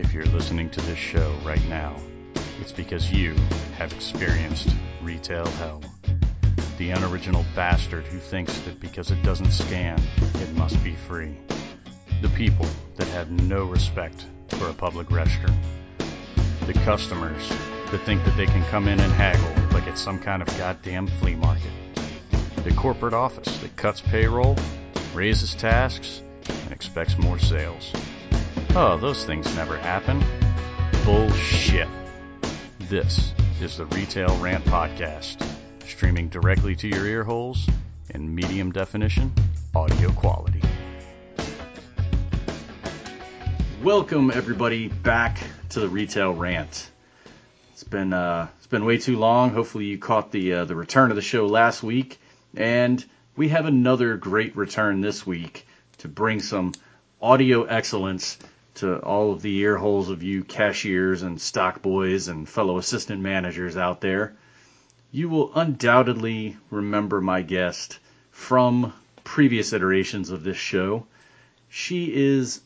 If you're listening to this show right now, it's because you have experienced retail hell. The unoriginal bastard who thinks that because it doesn't scan, it must be free. The people that have no respect for a public restroom. The customers that think that they can come in and haggle like it's some kind of goddamn flea market. The corporate office that cuts payroll, raises tasks, and expects more sales. Oh, those things never happen. Bullshit. This is the Retail Rant Podcast, streaming directly to your ear holes in medium definition audio quality. Welcome everybody back to the Retail Rant. It's been uh, it's been way too long. Hopefully you caught the uh, the return of the show last week, and we have another great return this week to bring some audio excellence to all of the ear holes of you cashiers and stock boys and fellow assistant managers out there. You will undoubtedly remember my guest from previous iterations of this show. She is,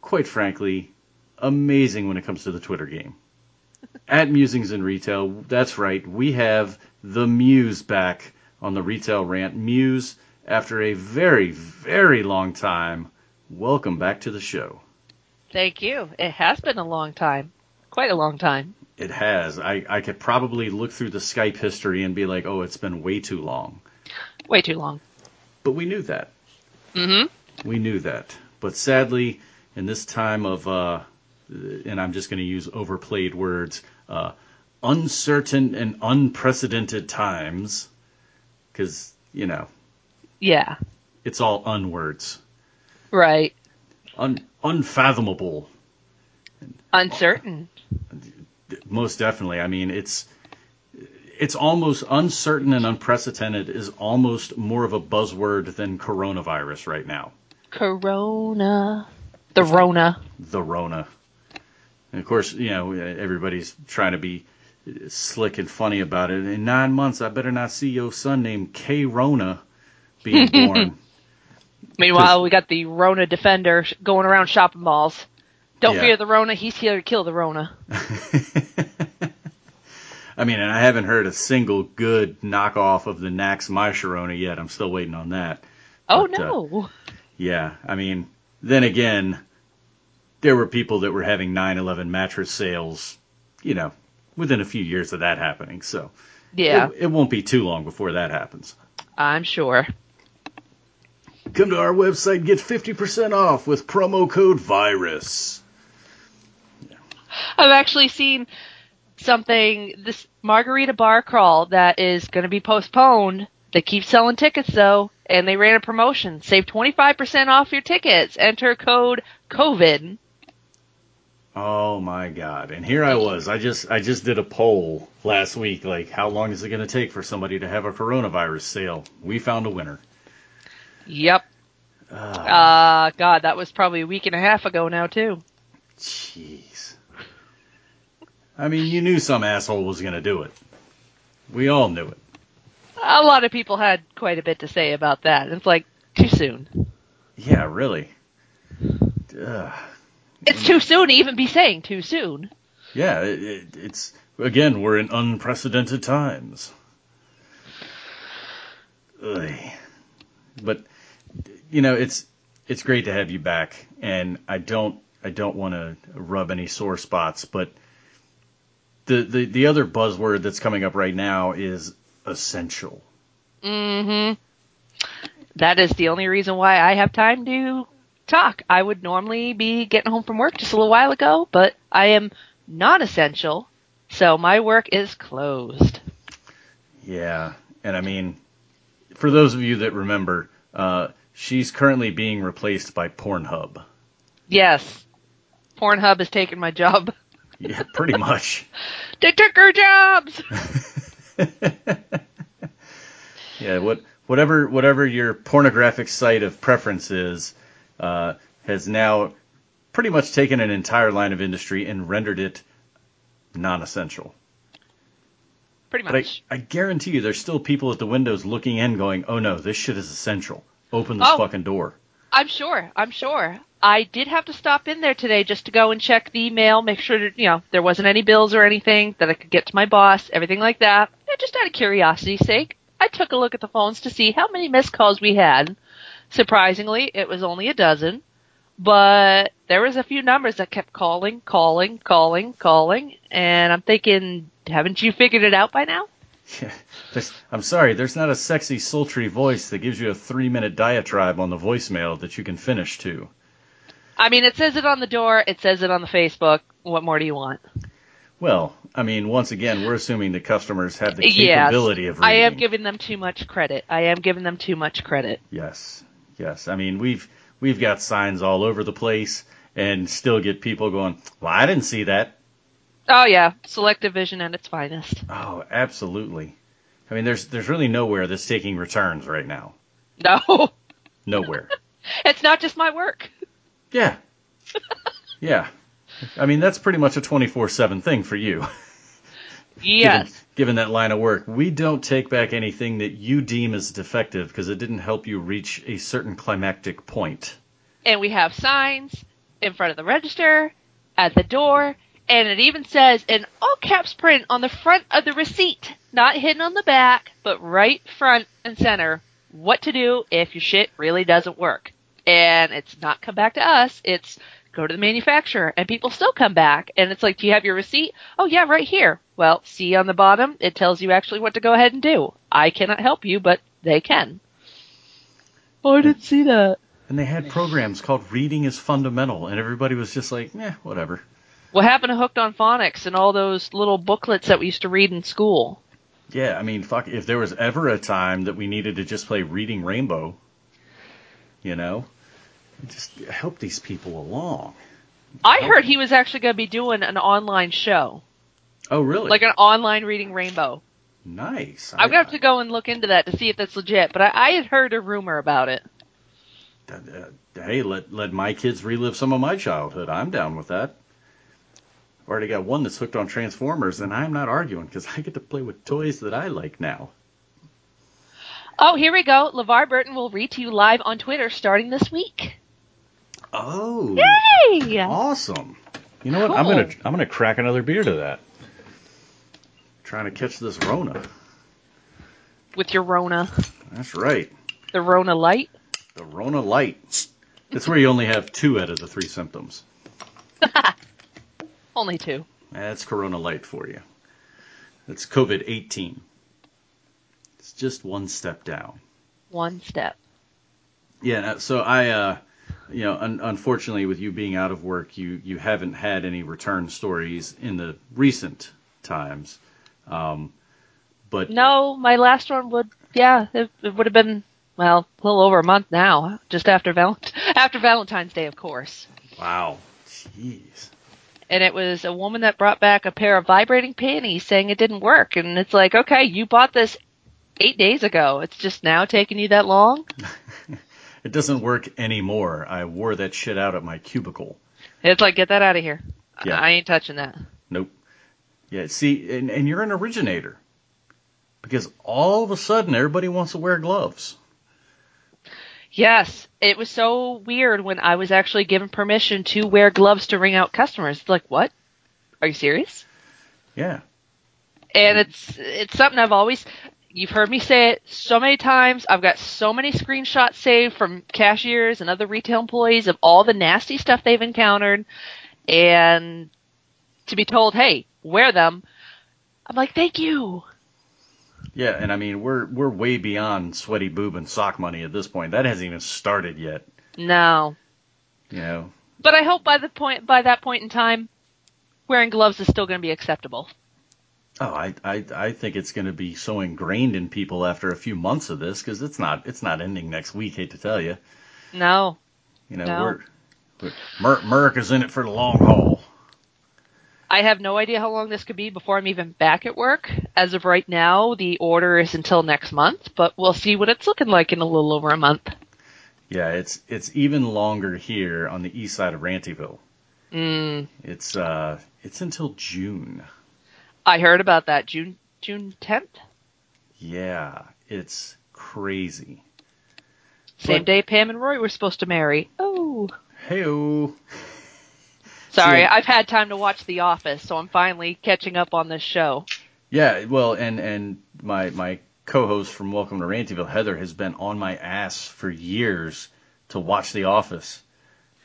quite frankly, amazing when it comes to the Twitter game. At Musings in Retail, that's right, we have the Muse back on the Retail Rant. Muse, after a very, very long time, welcome back to the show. Thank you. It has been a long time. Quite a long time. It has. I, I could probably look through the Skype history and be like, oh, it's been way too long. Way too long. But we knew that. Mm-hmm. We knew that. But sadly, in this time of, uh, and I'm just going to use overplayed words, uh, uncertain and unprecedented times, because, you know, Yeah. it's all unwords. Right. Un, unfathomable. Uncertain. Most definitely. I mean, it's it's almost uncertain and unprecedented is almost more of a buzzword than coronavirus right now. Corona. The Rona. The Rona. And of course, you know, everybody's trying to be slick and funny about it. In nine months, I better not see your son named K Rona being born. Meanwhile, we got the Rona defender going around shopping malls. Don't Yeah. fear the Rona. He's here to kill the Rona. I mean, and I haven't heard a single good knockoff of the Knack's My Sharona yet. I'm still waiting on that. Oh But, uh, no. Yeah, I mean, then again, there were people that were having 9/11 mattress sales, you know, within a few years of that happening. So yeah, it, it won't be too long before that happens. I'm sure. Come to our website and get 50% off with promo code VIRUS. I've actually seen something this margarita bar crawl that is going to be postponed. They keep selling tickets though, and they ran a promotion. Save 25% off your tickets. Enter code COVID. Oh my god. And here I was. I just I just did a poll last week like how long is it going to take for somebody to have a coronavirus sale? We found a winner. Yep. Ah, Uh, God, that was probably a week and a half ago now too. jeez. I mean, you knew some asshole was going to do it. We all knew it. A lot of people had quite a bit to say about that. It's like too soon. Yeah, really. Ugh. It's too soon to even be saying too soon. Yeah, it, it, it's again we're in unprecedented times. Ugh. But you know, it's it's great to have you back, and I don't I don't want to rub any sore spots, but the, the the other buzzword that's coming up right now is essential. Mm-hmm. That is the only reason why I have time to talk. I would normally be getting home from work just a little while ago, but I am non-essential, so my work is closed. Yeah, and I mean, for those of you that remember, uh, she's currently being replaced by Pornhub. Yes. Pornhub has taken my job. Yeah, pretty much. They took our jobs! Yeah, what whatever whatever your pornographic site of preference is, uh, has now pretty much taken an entire line of industry and rendered it non-essential. Pretty much. But I. I guarantee you, there's still people at the windows looking in, going, "Oh no, this shit is essential. Open this Oh. fucking door." I'm sure. I'm sure. I did have to stop in there today just to go and check the email, make sure that, you know, there wasn't any bills or anything that I could get to my boss, everything like that. And just out of curiosity's sake, I took a look at the phones to see how many missed calls we had. Surprisingly, it was only a dozen, but there was a few numbers that kept calling, calling, calling, calling, and I'm thinking, haven't you figured it out by now? I'm sorry, there's not a sexy, sultry voice that gives you a three minute diatribe on the voicemail that you can finish to. I mean, it says it on the door, it says it on the Facebook. What more do you want? Well, I mean, once again, we're assuming the customers have the Yes. capability of reading. I am giving them too much credit. I am giving them too much credit. Yes, yes. I mean, we've we've got signs all over the place, and still get people going. Well, I didn't see that. Oh yeah, selective vision at its finest. Oh, absolutely. I mean, there's there's really nowhere that's taking returns right now. No, Nowhere. it's not just my work. yeah. Yeah. I mean, that's pretty much a 24/7 thing for you. Yes. Given, given that line of work, we don't take back anything that you deem as defective because it didn't help you reach a certain climactic point. And we have signs in front of the register, at the door, and it even says in all caps print on the front of the receipt, not hidden on the back, but right front and center, what to do if your shit really doesn't work. And it's not come back to us, it's go to the manufacturer, and people still come back, and it's like, do you have your receipt? Oh yeah, right here. Well, see on the bottom, it tells you actually what to go ahead and do. I cannot help you, but they can. Oh, I didn't see that. And they had programs called Reading is Fundamental, and everybody was just like, eh, whatever. What happened to Hooked on Phonics and all those little booklets that we used to read in school? Yeah, I mean, fuck, if there was ever a time that we needed to just play Reading Rainbow, you know, just help these people along. I heard he was actually going to be doing an online show, Oh, really? like an online reading Rainbow. nice. I'm gonna have to go and look into that to see if that's legit. But I, I had heard a rumor about it. Uh, hey, let let my kids relive some of my childhood. I'm down with that. Already got one that's hooked on Transformers, and I'm not arguing because I get to play with toys that I like now. Oh, here we go. LeVar Burton will read to you live on Twitter starting this week. Oh, Yay! awesome! You know what? I'm gonna I'm gonna crack another beer to that. Trying to catch this Rona. With your Rona, That's right, the Rona Light. the Rona Light. That's where you only have two out of the three symptoms. Only two. That's Corona Light for you. That's COVID 18. It's just one step down. One step. Yeah, so I, uh, you know, un- unfortunately, with you being out of work, you you haven't had any return stories in the recent times. Um, but No, my last one would, yeah, it, it would have been, well, a little over a month now, just after Valent- after Valentine's Day, of course. wow, jeez, And it was a woman that brought back a pair of vibrating panties saying it didn't work. And it's like, okay, you bought this eight days ago. It's just now taking you that long? it doesn't work anymore. I wore that shit out at my cubicle. It's like, get that out of here. Yeah. I ain't touching that. Nope. Yeah, see, and, and you're an originator because all of a sudden everybody wants to wear gloves. Yes, it was so weird when I was actually given permission to wear gloves to ring out customers. It's like, what? Are you serious? Yeah. And it's it's something I've always you've heard me say it so many times. I've got so many screenshots saved from cashiers and other retail employees of all the nasty stuff they've encountered and to be told, "Hey, wear them." I'm like, "Thank you." Yeah, and I mean we're we're way beyond sweaty boob and sock money at this point. That hasn't even started yet. No. You know. But I hope by the point by that point in time wearing gloves is still going to be acceptable. Oh, I I I think it's going to be so ingrained in people after a few months of this because it's not it's not ending next week. Hate to tell you. No. You know No. we're, we're Mer- America's in it for the long haul. I have no idea how long this could be before I'm even back at work. As of right now, the order is until next month, but we'll see what it's looking like in a little over a month. Yeah, it's it's even longer here on the east side of Rantyville. Mm, It's uh it's until June. I heard about that June June 10th, Yeah, it's crazy. same But- day Pam and Roy were supposed to marry. Oh, Heyo. Sorry, Yeah. I've had time to watch The Office, so I'm finally catching up on this show. Yeah, well, and and my my co-host from Welcome to Rantyville, Heather, has been on my ass for years to watch The Office,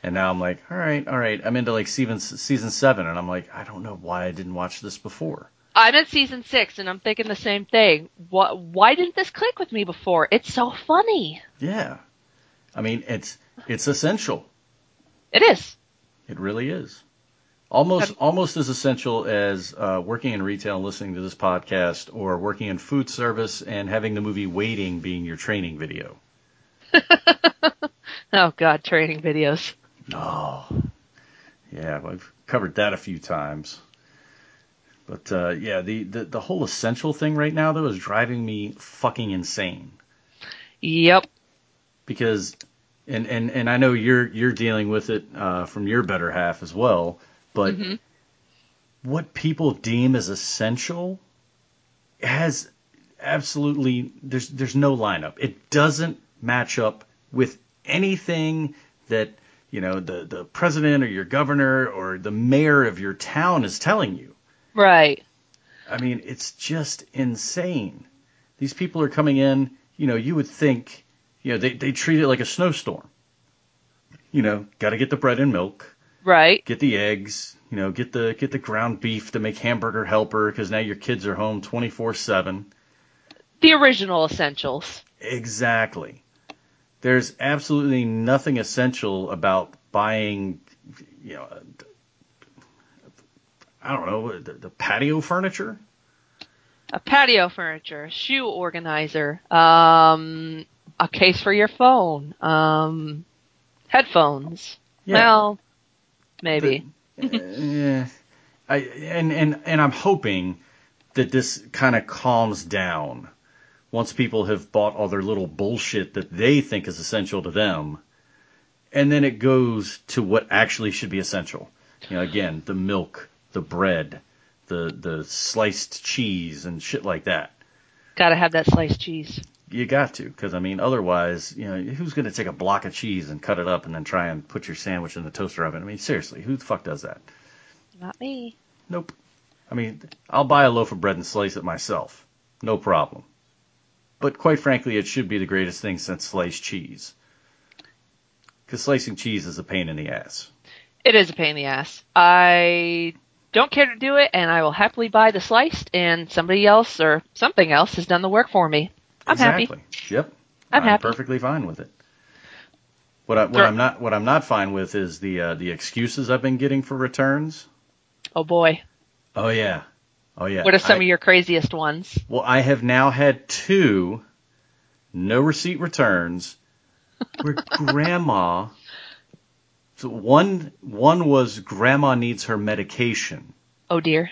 and now I'm like, all right, all right, I'm into like season season seven, and I'm like, I don't know why I didn't watch this before. I'm at season six, and I'm thinking the same thing. What? Why didn't this click with me before? It's so funny. Yeah, I mean, it's it's essential. It is. It really is. Almost Have- almost as essential as uh, working in retail and listening to this podcast, or working in food service and having the movie Waiting being your training video. Oh God, training videos. No. Yeah, I've covered that a few times. But uh, yeah, the, the the whole essential thing right now though is driving me fucking insane. Yep. Because and, and, and I know you're you're dealing with it uh, from your better half as well, but Mhm. what people deem as essential has absolutely there's there's no lineup. It doesn't match up with anything that you know the the president or your governor or the mayor of your town is telling you. Right. I mean, it's just insane. These people are coming in, you know, you would think, you know, they, they treat it like a snowstorm. You know, got to get the bread and milk, Right. get the eggs, you know, get the get the ground beef to make hamburger helper because now your kids are home 24/7. The original essentials. Exactly. There's absolutely nothing essential about buying, you know, I don't know, the, the patio furniture. A patio furniture, shoe organizer, um, a case for your phone, um, headphones. Well, maybe. yeah. I and and and I'm hoping that this kind of calms down once people have bought all their little bullshit that they think is essential to them, and then it goes to what actually should be essential. You know, again, the milk, the bread, the the sliced cheese and shit like that. Gotta have that sliced cheese. You got to, because I mean, otherwise, you know, who's going to take a block of cheese and cut it up and then try and put your sandwich in the toaster oven? I mean, seriously, who the fuck does that? Not me. Nope. I mean, I'll buy a loaf of bread and slice it myself. No problem. But quite frankly, it should be the greatest thing since sliced cheese. Because slicing cheese is a pain in the ass. It is a pain in the ass. I don't care to do it, and I will happily buy the sliced, and somebody else or something else has done the work for me. I'm happy. Yep. I'm happy. perfectly fine with it. What, I, what. I'm not what I'm not fine with is the uh, the excuses I've been getting for returns. Oh boy. Oh yeah. Oh yeah. What are some I- of your craziest ones? Well, I have now had two no receipt returns where grandma so one one was grandma needs her medication. Oh dear.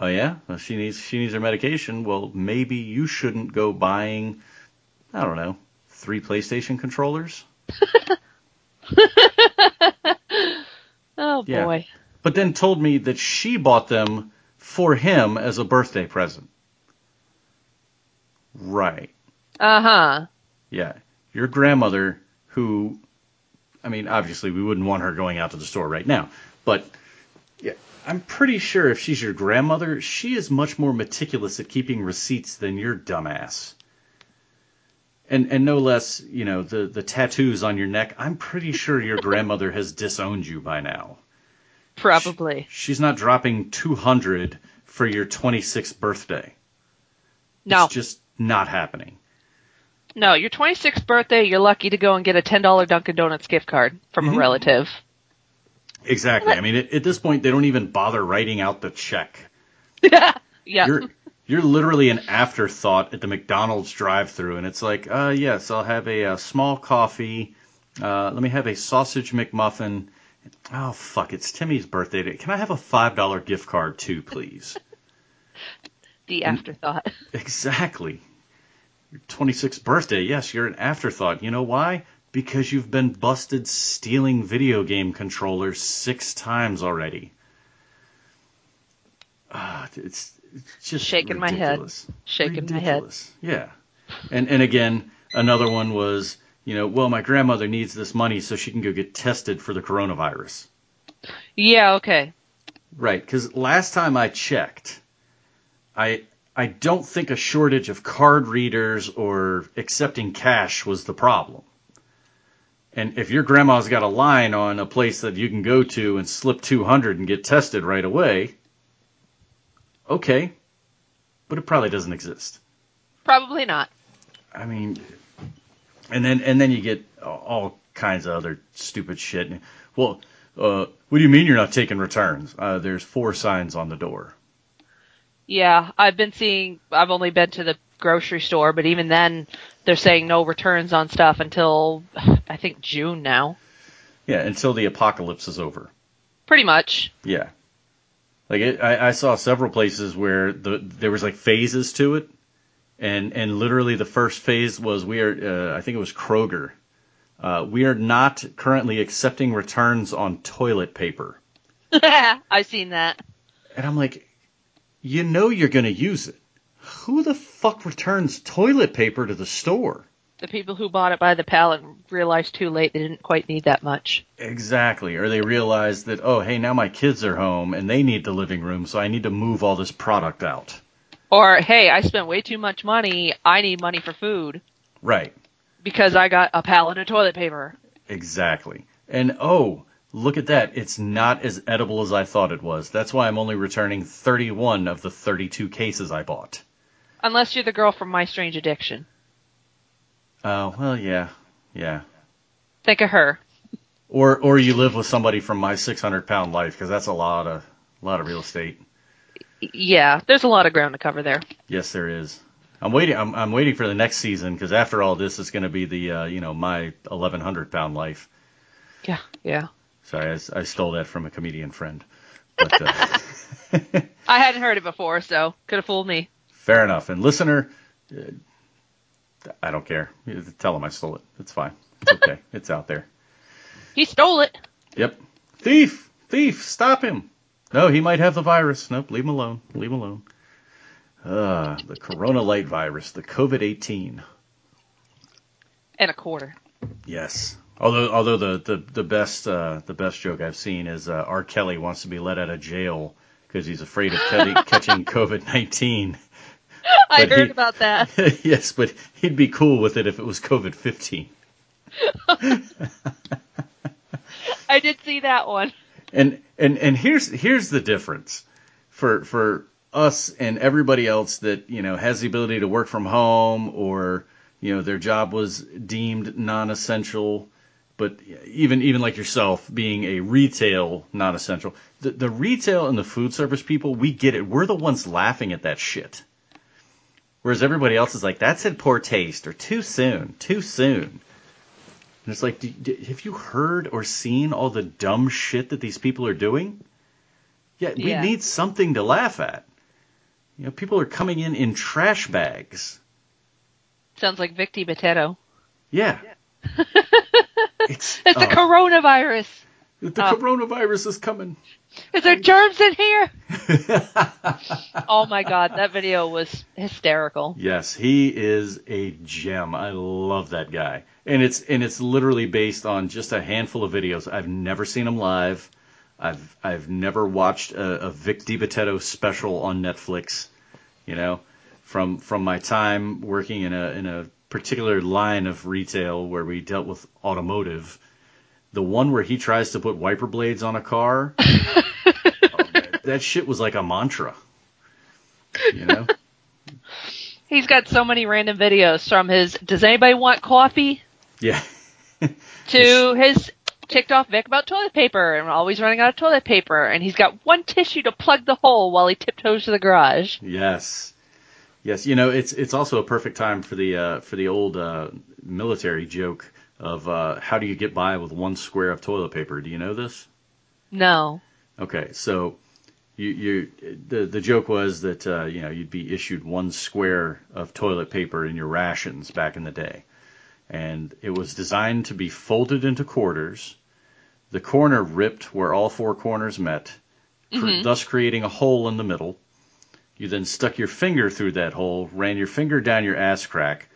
Oh yeah? Well, she needs she needs her medication. Well, maybe you shouldn't go buying I don't know, three PlayStation controllers. Oh Yeah. boy. But then told me that she bought them for him as a birthday present. Right. Uh huh. Yeah. Your grandmother, who, I mean, obviously we wouldn't want her going out to the store right now, but yeah, I'm pretty sure if she's your grandmother, she is much more meticulous at keeping receipts than your dumbass. And, and no less, you know, the, the tattoos on your neck, I'm pretty sure your grandmother has disowned you by now. Probably. She's not dropping 200 for your 26th birthday. No. It's just not happening. No, your 26th birthday, you're lucky to go and get a $10 Dunkin' Donuts gift card from Mhm. a relative. Exactly. I mean, at, at this point, they don't even bother writing out the check. yeah. You're you're literally an afterthought at the McDonald's drive-through, and it's like, uh, yes, I'll have a, uh small coffee. Uh, let me have a sausage McMuffin. Oh fuck! It's Timmy's birthday. Day. Can I have a five dollar gift card too, please? the afterthought. exactly. Your 26th birthday. Yes, you're an afterthought. You know why? Because you've been busted stealing video game controllers six times already. Ah, it's, it's just Shaking my head. ridiculous. Shaking my head. Yeah. And and again, another one was, you know, well, my grandmother needs this money so she can go get tested for the coronavirus. Yeah, okay. Right, because last time I checked, I I don't think a shortage of card readers or accepting cash was the problem. And if your grandma's got a line on a place that you can go to and slip 200 and get tested right away, okay, but it probably doesn't exist. Probably not. I mean, and then and then you get all kinds of other stupid shit. Well, uh, what do you mean you're not taking returns? Uh, there's four signs on the door. Yeah, I've been seeing. I've only been to the grocery store, but even then, they're saying no returns on stuff until I think June now. Yeah, until the apocalypse is over. Pretty much. Yeah. Like it, I, I saw several places where the there was like phases to it, and and literally the first phase was we are uh, I think it was Kroger. Uh, we are not currently accepting returns on toilet paper. I've seen that. And I'm like, you know you're going to use it. Who the fuck returns toilet paper to the store? The people who bought it by the pallet realized too late they didn't quite need that much. Exactly. Or they realized that, oh, hey, now my kids are home and they need the living room, so I need to move all this product out. Or, hey, I spent way too much money. I need money for food. Right. Because I got a pallet of toilet paper. Exactly. And oh, look at that. It's not as edible as I thought it was. That's why I'm only returning 31 of the 32 cases I bought. Unless you're the girl from My Strange Addiction. Oh, well, yeah. Yeah. Think of her. Or or you live with somebody from my 600 pound life because that's a lot of a lot of real estate. Yeah, there's a lot of ground to cover there. Yes, there is. I'm waiting. I'm, I'm waiting for the next season because after all this is going to be the uh, you know my 1100 pound life. Yeah, yeah. Sorry, I, I stole that from a comedian friend. But uh, I hadn't heard it before, so could have fooled me. fair enough. And listener, uh, I don't care. Tell him I stole it. It's fine. It's okay. it's out there. He stole it. Yep. Thief! Thief! Stop him! No, he might have the virus. Nope, leave him alone. Leave him alone. Uh, the Corona Light virus, the COVID 18. And a quarter. Yes. Although, although the the the best uh, the best joke I've seen is uh, R. Kelly wants to be let out of jail because he's afraid of catching, catching COVID nineteen. I But heard he- about that. yes, but he'd be cool with it if it was COVID fifteen. I did see that one. And and and here's here's the difference for for us and everybody else that you know has the ability to work from home or you know their job was deemed non-essential but even even like yourself being a retail non-essential the, the retail and the food service people we get it we're the ones laughing at that shit whereas everybody else is like that's in poor taste or too soon too soon and it's like, do, do, have you heard or seen all the dumb shit that these people are doing? Yeah, we Yeah. need something to laugh at. You know, people are coming in in trash bags. Sounds like Vic DiBitetto. Yeah. it's It's the oh, coronavirus. The oh. coronavirus is coming. Is there germs in here? Oh my god, that video was hysterical. Yes, he is a gem. I love that guy. And it's and it's literally based on just a handful of videos. I've never seen him live. I've I've never watched a, a Vic DiBitetto special on Netflix. You know, from from my time working in a in a particular line of retail where we dealt with automotive, the one where he tries to put wiper blades on a car, oh, that, that shit was like a mantra. You know. He's got so many random videos from his Does anybody want coffee? Yeah. to his ticked off Vic about toilet paper and always running out of toilet paper and he's got one tissue to plug the hole while he tiptoes to the garage. Yes. Yes, you know it's it's also a perfect time for the uh, for the old uh, military joke of uh, how do you get by with one square of toilet paper? Do you know this? No. Okay, so you you the the joke was that uh, you know you'd be issued one square of toilet paper in your rations back in the day, and it was designed to be folded into quarters, the corner ripped where all four corners met, cr- Mhm. thus creating a hole in the middle. You then stuck your finger through that hole, ran your finger down your ass crack,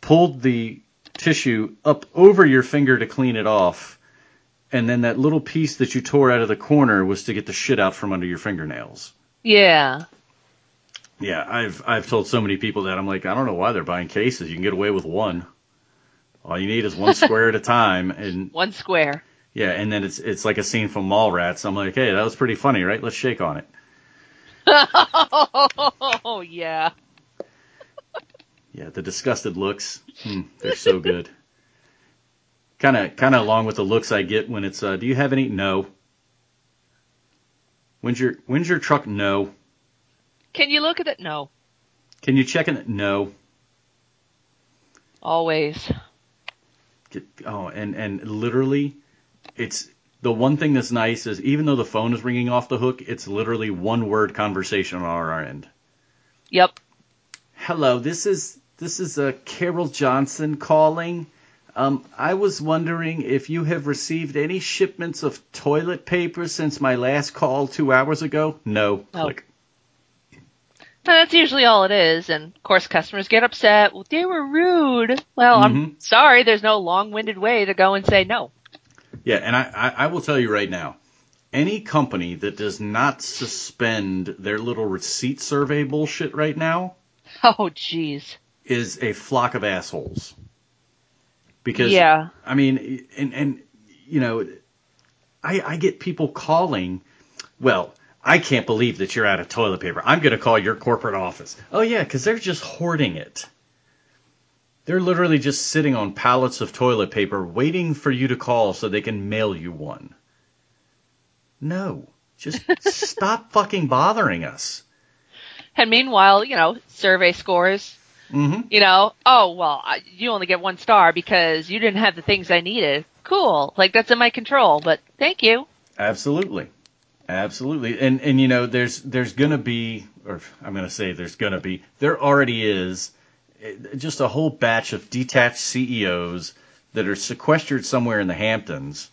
pulled the tissue up over your finger to clean it off, and then that little piece that you tore out of the corner was to get the shit out from under your fingernails. Yeah. Yeah, I've I've told so many people that I'm like, I don't know why they're buying cases. You can get away with one. All you need is one square at a time, and One square. yeah, and then it's it's like a scene from Mallrats. I'm like, hey, that was pretty funny, right? Let's shake on it. Oh yeah. Yeah, the disgusted looks, hmm, they're so good. Kind of kind of along with the looks I get when it's, uh, do you have any? No. When's your when's your truck? No. Can you look at it? No. Can you check it? No. Always. Get, oh, and and literally, it's the one thing that's nice is even though the phone is ringing off the hook, it's literally one word conversation on our end. Yep. Hello, this is this is uh, Carol Johnson calling. Um, I was wondering if you have received any shipments of toilet paper since my last call two hours ago. No. No. Click. And that's usually all it is. And of course, customers get upset. Well, they were rude. Well, I'm Mhm. sorry. There's no long-winded way to go and say no. Yeah, and I, I, I will tell you right now, any company that does not suspend their little receipt survey bullshit right now Oh, jeez. Is a flock of assholes. Because Yeah. I mean, and and you know, I I get people calling. Well, I can't believe that you're out of toilet paper. I'm going to call your corporate office. Oh yeah, because they're just hoarding it. They're literally just sitting on pallets of toilet paper waiting for you to call so they can mail you one. No, just stop fucking bothering us. And meanwhile, you know, survey scores. Hmm You know, oh well, you only get one star because you didn't have the things I needed. Cool. Like that's in my control. But thank you. Absolutely. Absolutely. And and you know there's there's going to be or I'm going to say there's going to be there already is eh, just a whole batch of detached CEOs that are sequestered somewhere in the Hamptons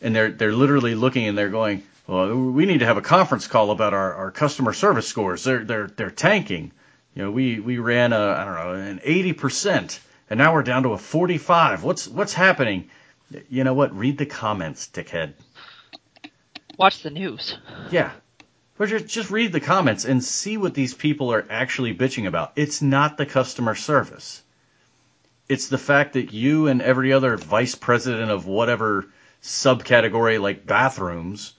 and they're they're literally looking and they're going, "Well, we need to have a conference call about our, our customer service scores. They're they're they're tanking. You know, we we ran a I don't know, an 80% and now we're down to a 45. What's what's happening?" You know what? Read the comments, dickhead. Watch the news. Yeah. But just, just read the comments and see what these people are actually bitching about. It's not the customer service. It's the fact that you and every other vice president of whatever subcategory like bathrooms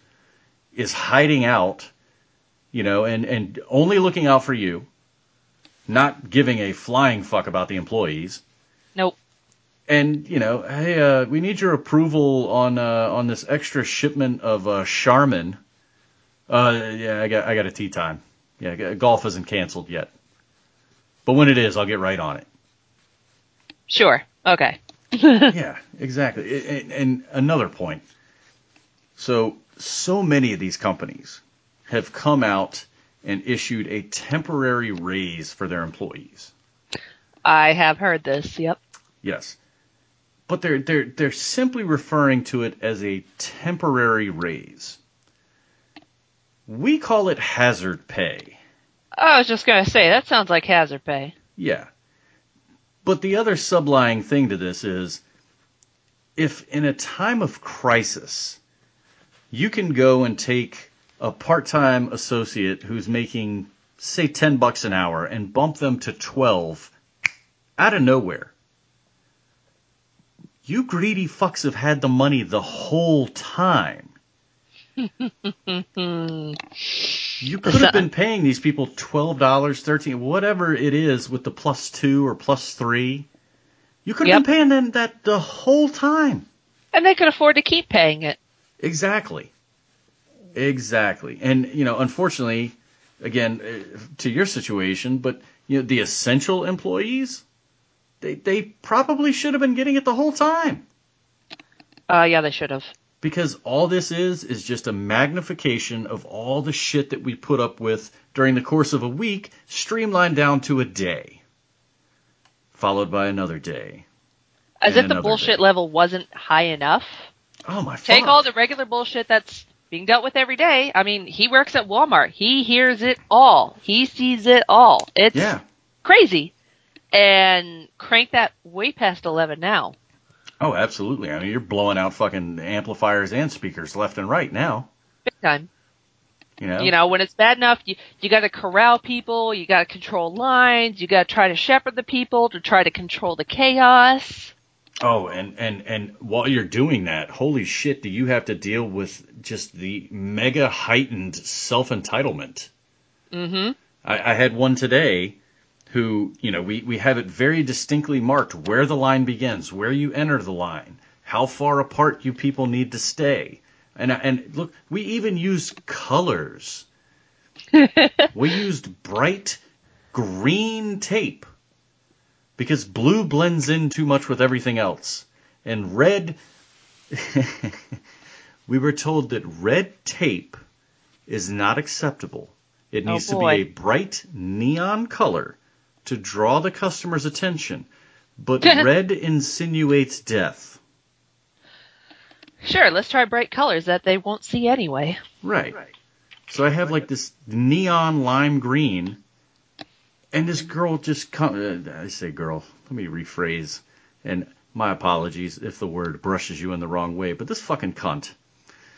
is hiding out, you know, and, and only looking out for you, not giving a flying fuck about the employees. Nope. And you know, hey, uh, we need your approval on uh, on this extra shipment of uh, Charmin. Uh, yeah, I got I got a tee time. Yeah, golf isn't canceled yet, but when it is, I'll get right on it. Sure. Okay. yeah, exactly. And, and another point. So so many of these companies have come out and issued a temporary raise for their employees. I have heard this. Yep. Yes. But they're they're they're simply referring to it as a temporary raise. We call it hazard pay. I was just gonna say that sounds like hazard pay. Yeah. But the other sublying thing to this is if in a time of crisis you can go and take a part-time associate who's making say 10 bucks an hour and bump them to 12 out of nowhere. You greedy fucks have had the money the whole time. You could have been paying these people twelve dollars, thirteen, whatever it is, with the plus two or plus three. You could have Yep. been paying them that the whole time. And they could afford to keep paying it. Exactly. Exactly. And you know, unfortunately, again, uh, to your situation, but you know, the essential employees, they they probably should have been getting it the whole time. Uh, yeah, they should have. Because all this is is just a magnification of all the shit that we put up with during the course of a week, streamlined down to a day, followed by another day. As if the bullshit day. level wasn't high enough. Oh my! Take fuck. all the regular bullshit that's being dealt with every day. I mean, he works at Walmart. He hears it all. He sees it all. It's yeah, crazy. and crank that way past 11 now. Oh, absolutely. I mean, you're blowing out fucking amplifiers and speakers left and right now. Big time. You know. You know, when it's bad enough, you you got to corral people, you got to control lines, you got to try to shepherd the people to try to control the chaos. Oh, and and and while you're doing that, holy shit, do you have to deal with just the mega heightened self entitlement? Mm-hmm. I, I had one today who, you know, we, we have it very distinctly marked where the line begins, where you enter the line, how far apart you people need to stay. And, and look, we even used colors. we used bright green tape because blue blends in too much with everything else. And red, we were told that red tape is not acceptable. It Oh, needs to be a bright neon color to draw the customer's attention, but red insinuates death. Sure, let's try bright colors that they won't see anyway. Right. So I have like this neon lime green, and this girl just come. Uh, I say girl. Let me rephrase. And my apologies if the word brushes you in the wrong way, but this fucking cunt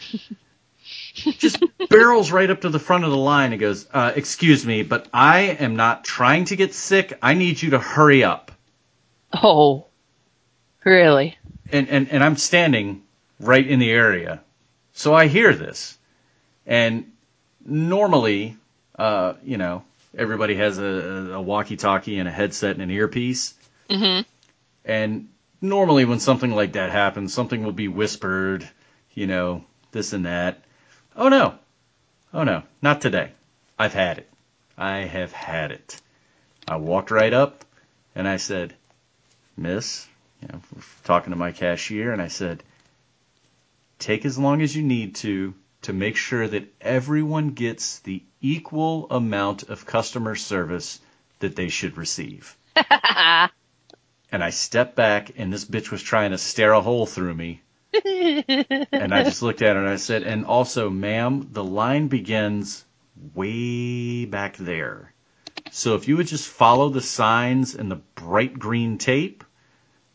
just barrels right up to the front of the line and goes, uh, "Excuse me, but I am not trying to get sick. I need you to hurry up." Oh, really? and, and, and I'm standing right in the area. So I hear this. And normally, uh, you know, everybody has a, a walkie talkie and a headset and an earpiece. Mm-hmm. And normally, when something like that happens, something will be whispered, you know, this and that. Oh no. Oh no. Not today. I've had it. I have had it. I walked right up and I said, Miss, you know, talking to my cashier, and I said, take as long as you need to to make sure that everyone gets the equal amount of customer service that they should receive. and I stepped back, and this bitch was trying to stare a hole through me. and I just looked at her and I said, and also, ma'am, the line begins way back there. So if you would just follow the signs and the bright green tape,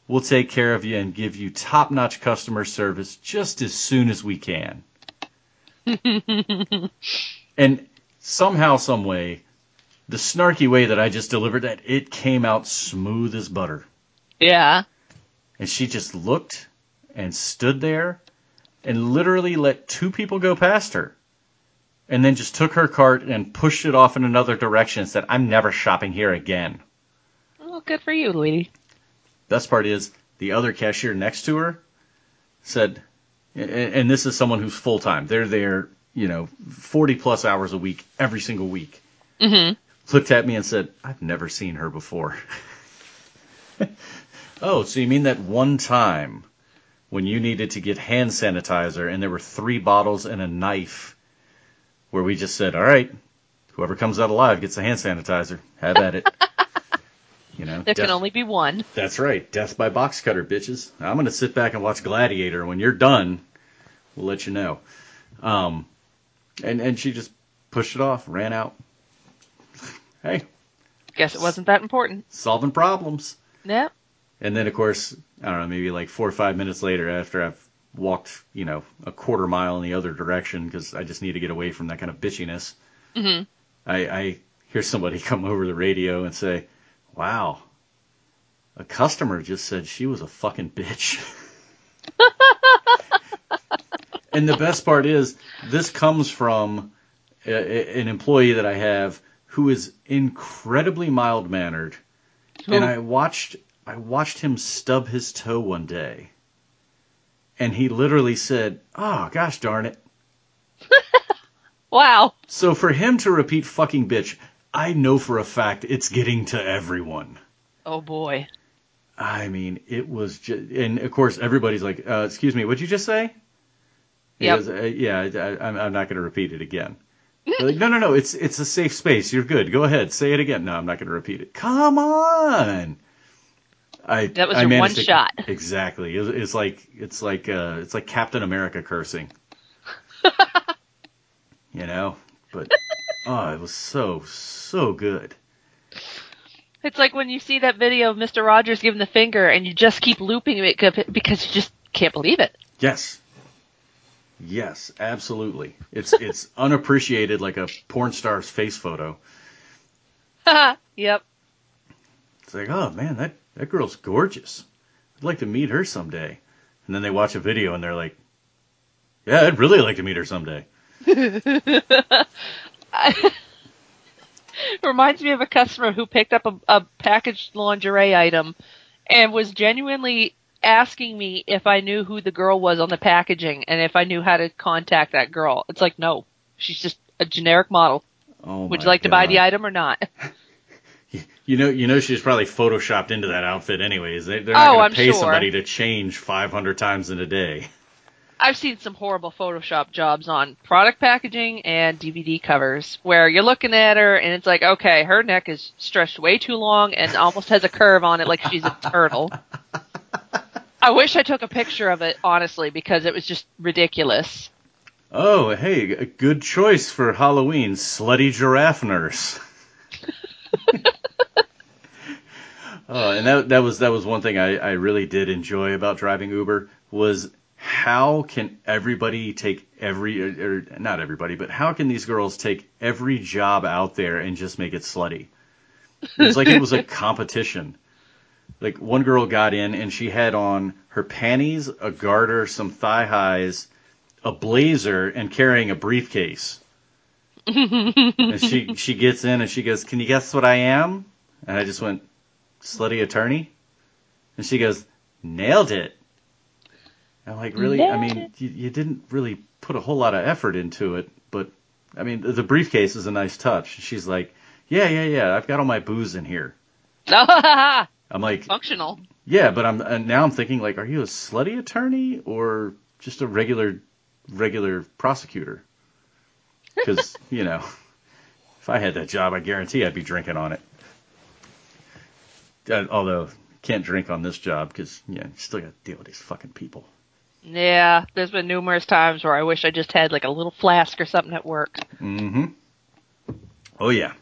we'll take care of you and give you top notch customer service just as soon as we can. and somehow, some way, the snarky way that I just delivered that, it came out smooth as butter. yeah. And she just looked and stood there and literally let two people go past her. And then just took her cart and pushed it off in another direction and said, I'm never shopping here again. Well, good for you, Luigi. Best part is the other cashier next to her said, and- and this is someone who's full time. They're there, you know, 40 plus hours a week, every single week. Mm-hmm. Looked at me and said, I've never seen her before. oh, so you mean that one time when you needed to get hand sanitizer and there were three bottles and a knife where we just said, all right, whoever comes out alive gets the hand sanitizer. Have at it. you know, There death- can only be one. that's right. Death by box cutter, bitches. I'm going to sit back and watch Gladiator. When you're done, we'll let you know. Um, and, and she just pushed it off, ran out. hey, Guess it wasn't that important. solving problems. Yep. And then, of course, I don't know, maybe like four or five minutes later, after I've walked, you know, a quarter mile in the other direction because I just need to get away from that kind of bitchiness, Mm-hmm. I, I hear somebody come over the radio and say, "Wow, a customer just said she was a fucking bitch." and the best part is, this comes from a, a- an employee that I have who is incredibly mild mannered, and I watched I watched him stub his toe one day, and he literally said, "Oh gosh darn it." Wow. So for him to repeat fucking bitch, I know for a fact it's getting to everyone. Oh boy. I mean, it was just, and of course everybody's like, uh, "Excuse me, what'd you just say?" Yep. goes, uh, yeah, I, I'm, I'm not going to repeat it again. Like, no, no, no, it's it's a safe space. You're good. Go ahead, say it again. No, I'm not going to repeat it. Come on. I That was I your one to- shot. Exactly. It's, it's like it's like uh, it's like Captain America cursing. you know, oh, it was so so good. It's like when you see that video of Mr. Rogers giving the finger and you just keep looping it because you just can't believe it. Yes. Yes, absolutely. It's it's unappreciated like a porn star's face photo. yep. It's like, oh man, that, that girl's gorgeous. I'd like to meet her someday. And then they watch a video and they're like, yeah, I'd really like to meet her someday. reminds me of a customer who picked up a, a packaged lingerie item and was genuinely asking me if I knew who the girl was on the packaging and if I knew how to contact that girl. It's like, no, she's just a generic model. Oh Would you like God. to buy the item or not? You know, you know, she's probably photoshopped into that outfit anyways. They, they're not Oh, going to pay sure. somebody to change 500 times in a day. I've seen some horrible Photoshop jobs on product packaging and DVD covers where you're looking at her and it's like, okay, her neck is stretched way too long and almost has a curve on it like she's a turtle. I wish I took a picture of it, honestly, because it was just ridiculous. Oh, hey, a good choice for Halloween, slutty giraffe nurse. oh, and that that was that was one thing I, I really did enjoy about driving Uber was how can everybody take every or, or not everybody, but how can these girls take every job out there and just make it slutty? It's like it was a competition. Like one girl got in and she had on her panties, a garter, some thigh highs, a blazer, and carrying a briefcase. and she she gets in and she goes, "Can you guess what I am?" And I just went, "Slutty attorney." And she goes, "Nailed it." I'm like, really? I mean, you, you didn't really put a whole lot of effort into it, but I mean, the, the briefcase is a nice touch. She's like, "Yeah, yeah, yeah. I've got all my booze in here." I'm like, Functional. yeah, but I'm and now I'm thinking like, are you a slutty attorney or just a regular regular prosecutor? Because you know, if I had that job, I guarantee I'd be drinking on it. Uh, although can't drink on this job because yeah, you still got to deal with these fucking people. Yeah, there's been numerous times where I wish I just had like a little flask or something at work. Mm-hmm. Oh yeah,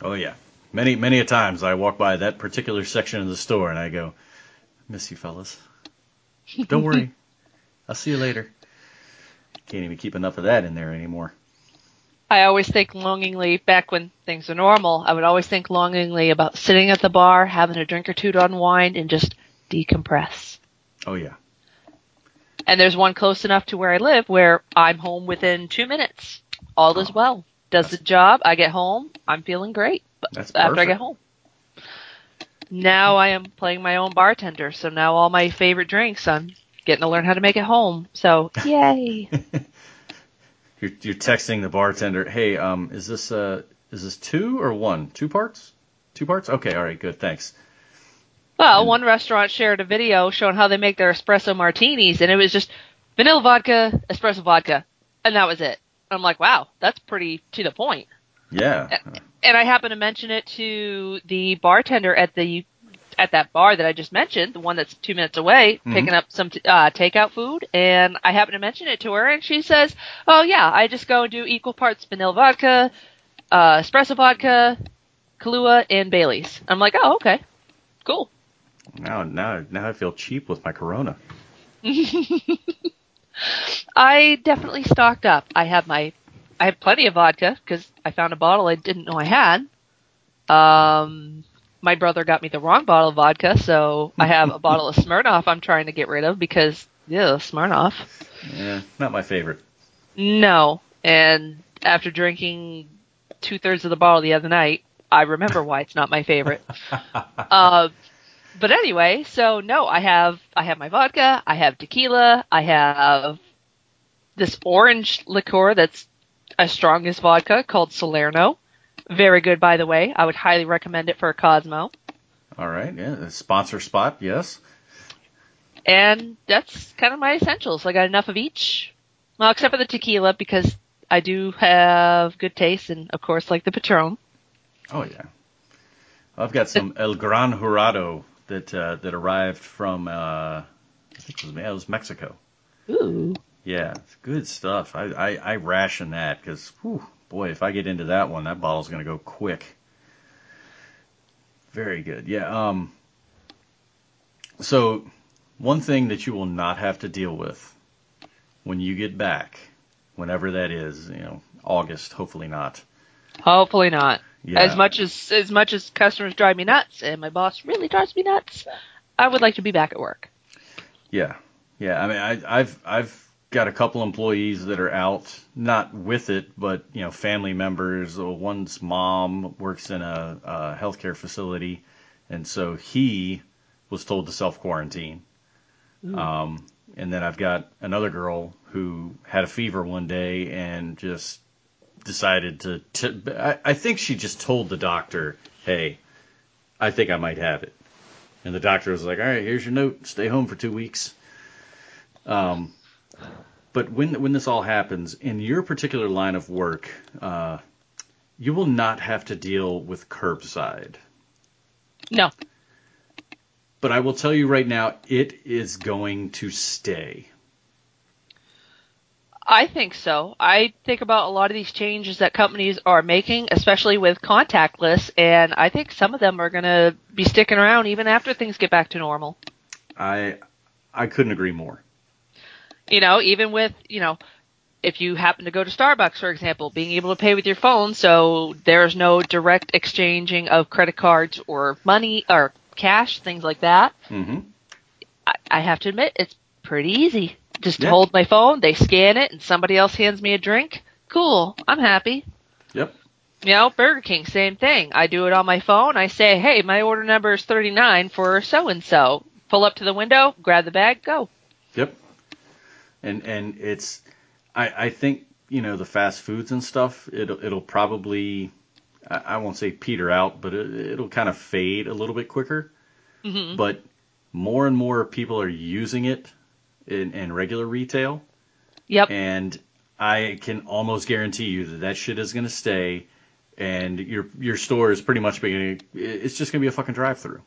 oh yeah. Many many a times I walk by that particular section of the store and I go, "Miss you fellas. Don't worry, I'll see you later." Can't even keep enough of that in there anymore. I always think longingly, back when things are normal, I would always think longingly about sitting at the bar, having a drink or two to unwind, and just decompress. Oh yeah. And there's one close enough to where I live where I'm home within two minutes. All is Oh, well. Does the job. I get home. I'm feeling great. But after I get home. Now I am playing my own bartender, so now all my favorite drinks I'm getting to learn how to make at home. So yay. You're, you're texting the bartender, "Hey, um, is this uh, is this two or one? Two parts? Two parts? Okay, all right, good, thanks." Well, one restaurant shared a video showing how they make their espresso martinis, and it was just vanilla vodka, espresso vodka, and that was it. I'm like, wow, that's pretty to the point. Yeah. And I happened to mention it to the bartender at the at that bar that I just mentioned, the one that's two minutes away, Mhm. picking up some t- uh, takeout food, and I happened to mention it to her, and she says, "Oh yeah, I just go and do equal parts vanilla vodka, uh, espresso vodka, Kahlua, and Bailey's." I'm like, "Oh okay, cool." Now, now, now I feel cheap with my Corona. I definitely stocked up. I have my, I have plenty of vodka because I found a bottle I didn't know I had. Um, my brother got me the wrong bottle of vodka, so I have a bottle of Smirnoff I'm trying to get rid of because, yeah, Smirnoff. Yeah, not my favorite. No. And after drinking two thirds of the bottle the other night, I remember why it's not my favorite. uh, but anyway, so no, I have I have my vodka, I have tequila, I have this orange liqueur that's as strong as vodka called Solerno. Very good, by the way. I would highly recommend it for a Cosmo. All right, yeah, sponsor spot, yes. And that's kind of my essentials. I got enough of each. Well, except for the tequila because I do have good taste and of course like the Patron. Oh yeah. I've got some El Gran Jurado that uh, that arrived from uh, I think it was, it was Mexico. Ooh. Yeah, it's good stuff. I I, I ration that because boy, if I get into that one, that bottle's gonna go quick. Very good. Yeah. Um. So, one thing that you will not have to deal with when you get back, whenever that is, you know, August, hopefully not. Hopefully not. Yeah. As much as as much as customers drive me nuts and my boss really drives me nuts, I would like to be back at work. Yeah. Yeah. I mean, I, I've I've got a couple employees that are out, not with it, but you know, family members. Uh, One's mom works in a, a healthcare facility, and so he was told to self quarantine. Um, and then I've got another girl who had a fever one day and just decided to. to I, I think she just told the doctor, "Hey, I think I might have it," and the doctor was like, "All right, here's your note. Stay home for two weeks." Um, but when when this all happens in your particular line of work, uh, you will not have to deal with curbside. No. But I will tell you right now, it is going to stay. I think so. I think about a lot of these changes that companies are making, especially with contactless, and I think some of them are going to be sticking around even after things get back to normal. I I couldn't agree more. You know, even with, you know, if you happen to go to Starbucks, for example, being able to pay with your phone, so there's no direct exchanging of credit cards or money or cash, things like that. hmm I, I have to admit, it's pretty easy. Just Yeah. hold my phone, they scan it, and somebody else hands me a drink. Cool. I'm happy. Yep. You know, Burger King, same thing. I do it on my phone. I say, hey, my order number is 39 for so and so. Pull up to the window, grab the bag, go. Yep. And and it's I I think you know the fast foods and stuff. It'll it'll probably I, I won't say peter out, but it, it'll kind of fade a little bit quicker. hmm But more and more people are using it in, in regular retail. Yep. and I can almost guarantee you that that shit is going to stay, and your your store is pretty much beginning. It's just going to be a fucking drive-through.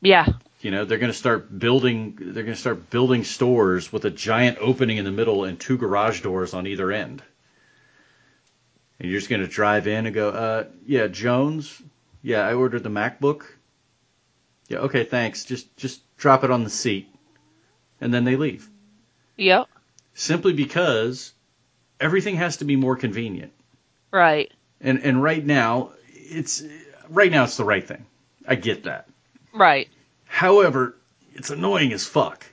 Yeah. You know, they're going to start building. They're going to start building stores with a giant opening in the middle and two garage doors on either end. And you're just going to drive in and go, uh, yeah, Jones. Yeah, I ordered the MacBook. Yeah, okay, thanks. Just just drop it on the seat, and then they leave. Yep. Simply because everything has to be more convenient. Right. And and right now it's right now it's the right thing. I get that. Right. However, it's annoying as fuck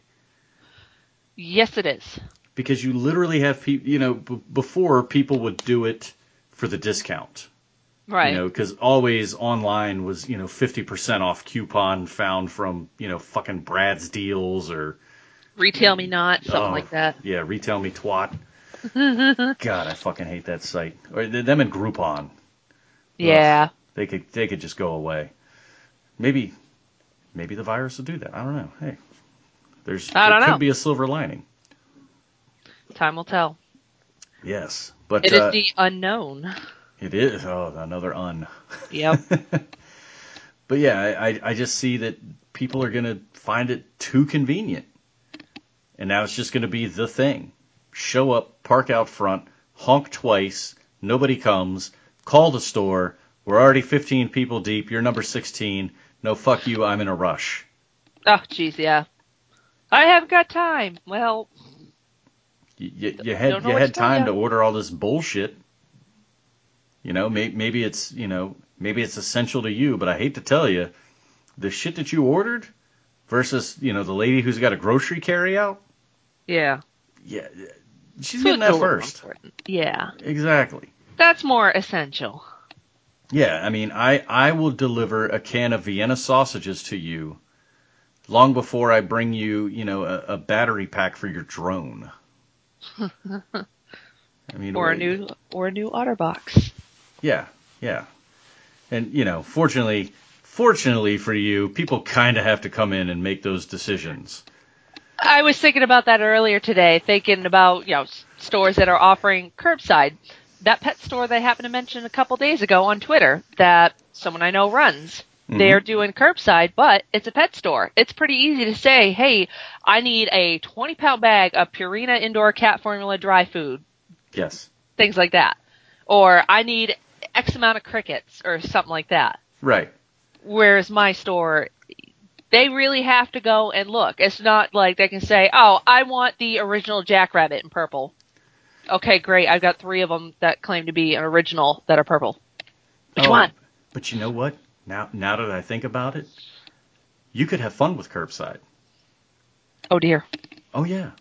Yes, it is. because you literally have people. You know, b- before people would do it for the discount. Right. You know, because always online was you know 50% off coupon found from you know fucking Brad's deals or Retail me not, something Oh, like that. Yeah, retail me twat. God, I fucking hate that site. Or them and Groupon. Yeah. They could they could just go away. Maybe maybe the virus will do that. I don't know. Hey, there's I don't there know. could be a silver lining. Time will tell. Yes, but It is uh, the unknown. it is. Oh, another un. Yep. But yeah, I I- I just see that people are gonna find it too convenient, and now it's just gonna be the thing. Show up, park out front, honk twice, nobody comes, call the store. We're already 15 people deep. You're number 16. No, fuck you. I'm in a rush. oh, jeez, yeah. I haven't got time. Well, You, you, you had you had to time to order all this bullshit. You know, may, maybe it's you know maybe it's essential to you, but I hate to tell you, the shit that you ordered versus you know the lady who's got a grocery carry out. Yeah. Yeah, she's Food's getting that first. important. Yeah. Exactly. That's more essential. Yeah, I mean, I I will deliver a can of Vienna sausages to you long before I bring you, you know, a, a battery pack for your drone. I mean, Or a new or a new OtterBox. Yeah, yeah. And you know, fortunately, fortunately for you, people kind of have to come in and make those decisions. I was thinking about that earlier today, thinking about, you know, stores that are offering curbside. That pet store that I happened to mention a couple days ago on Twitter that someone I know runs. Mhm. They're doing curbside, but it's a pet store. It's pretty easy to say, hey, I need a 20 pound bag of Purina indoor cat formula dry food. Yes. Things like that. Or I need X amount of crickets or something like that. Right. Whereas my store, they really have to go and look. It's not like they can say, "Oh, I want the original Jackrabbit in purple." Okay, great. I've got three of them that claim to be an original that are purple. Which Oh, one? But you know what? Now, now that I think about it, you could have fun with curbside. Oh dear. Oh yeah,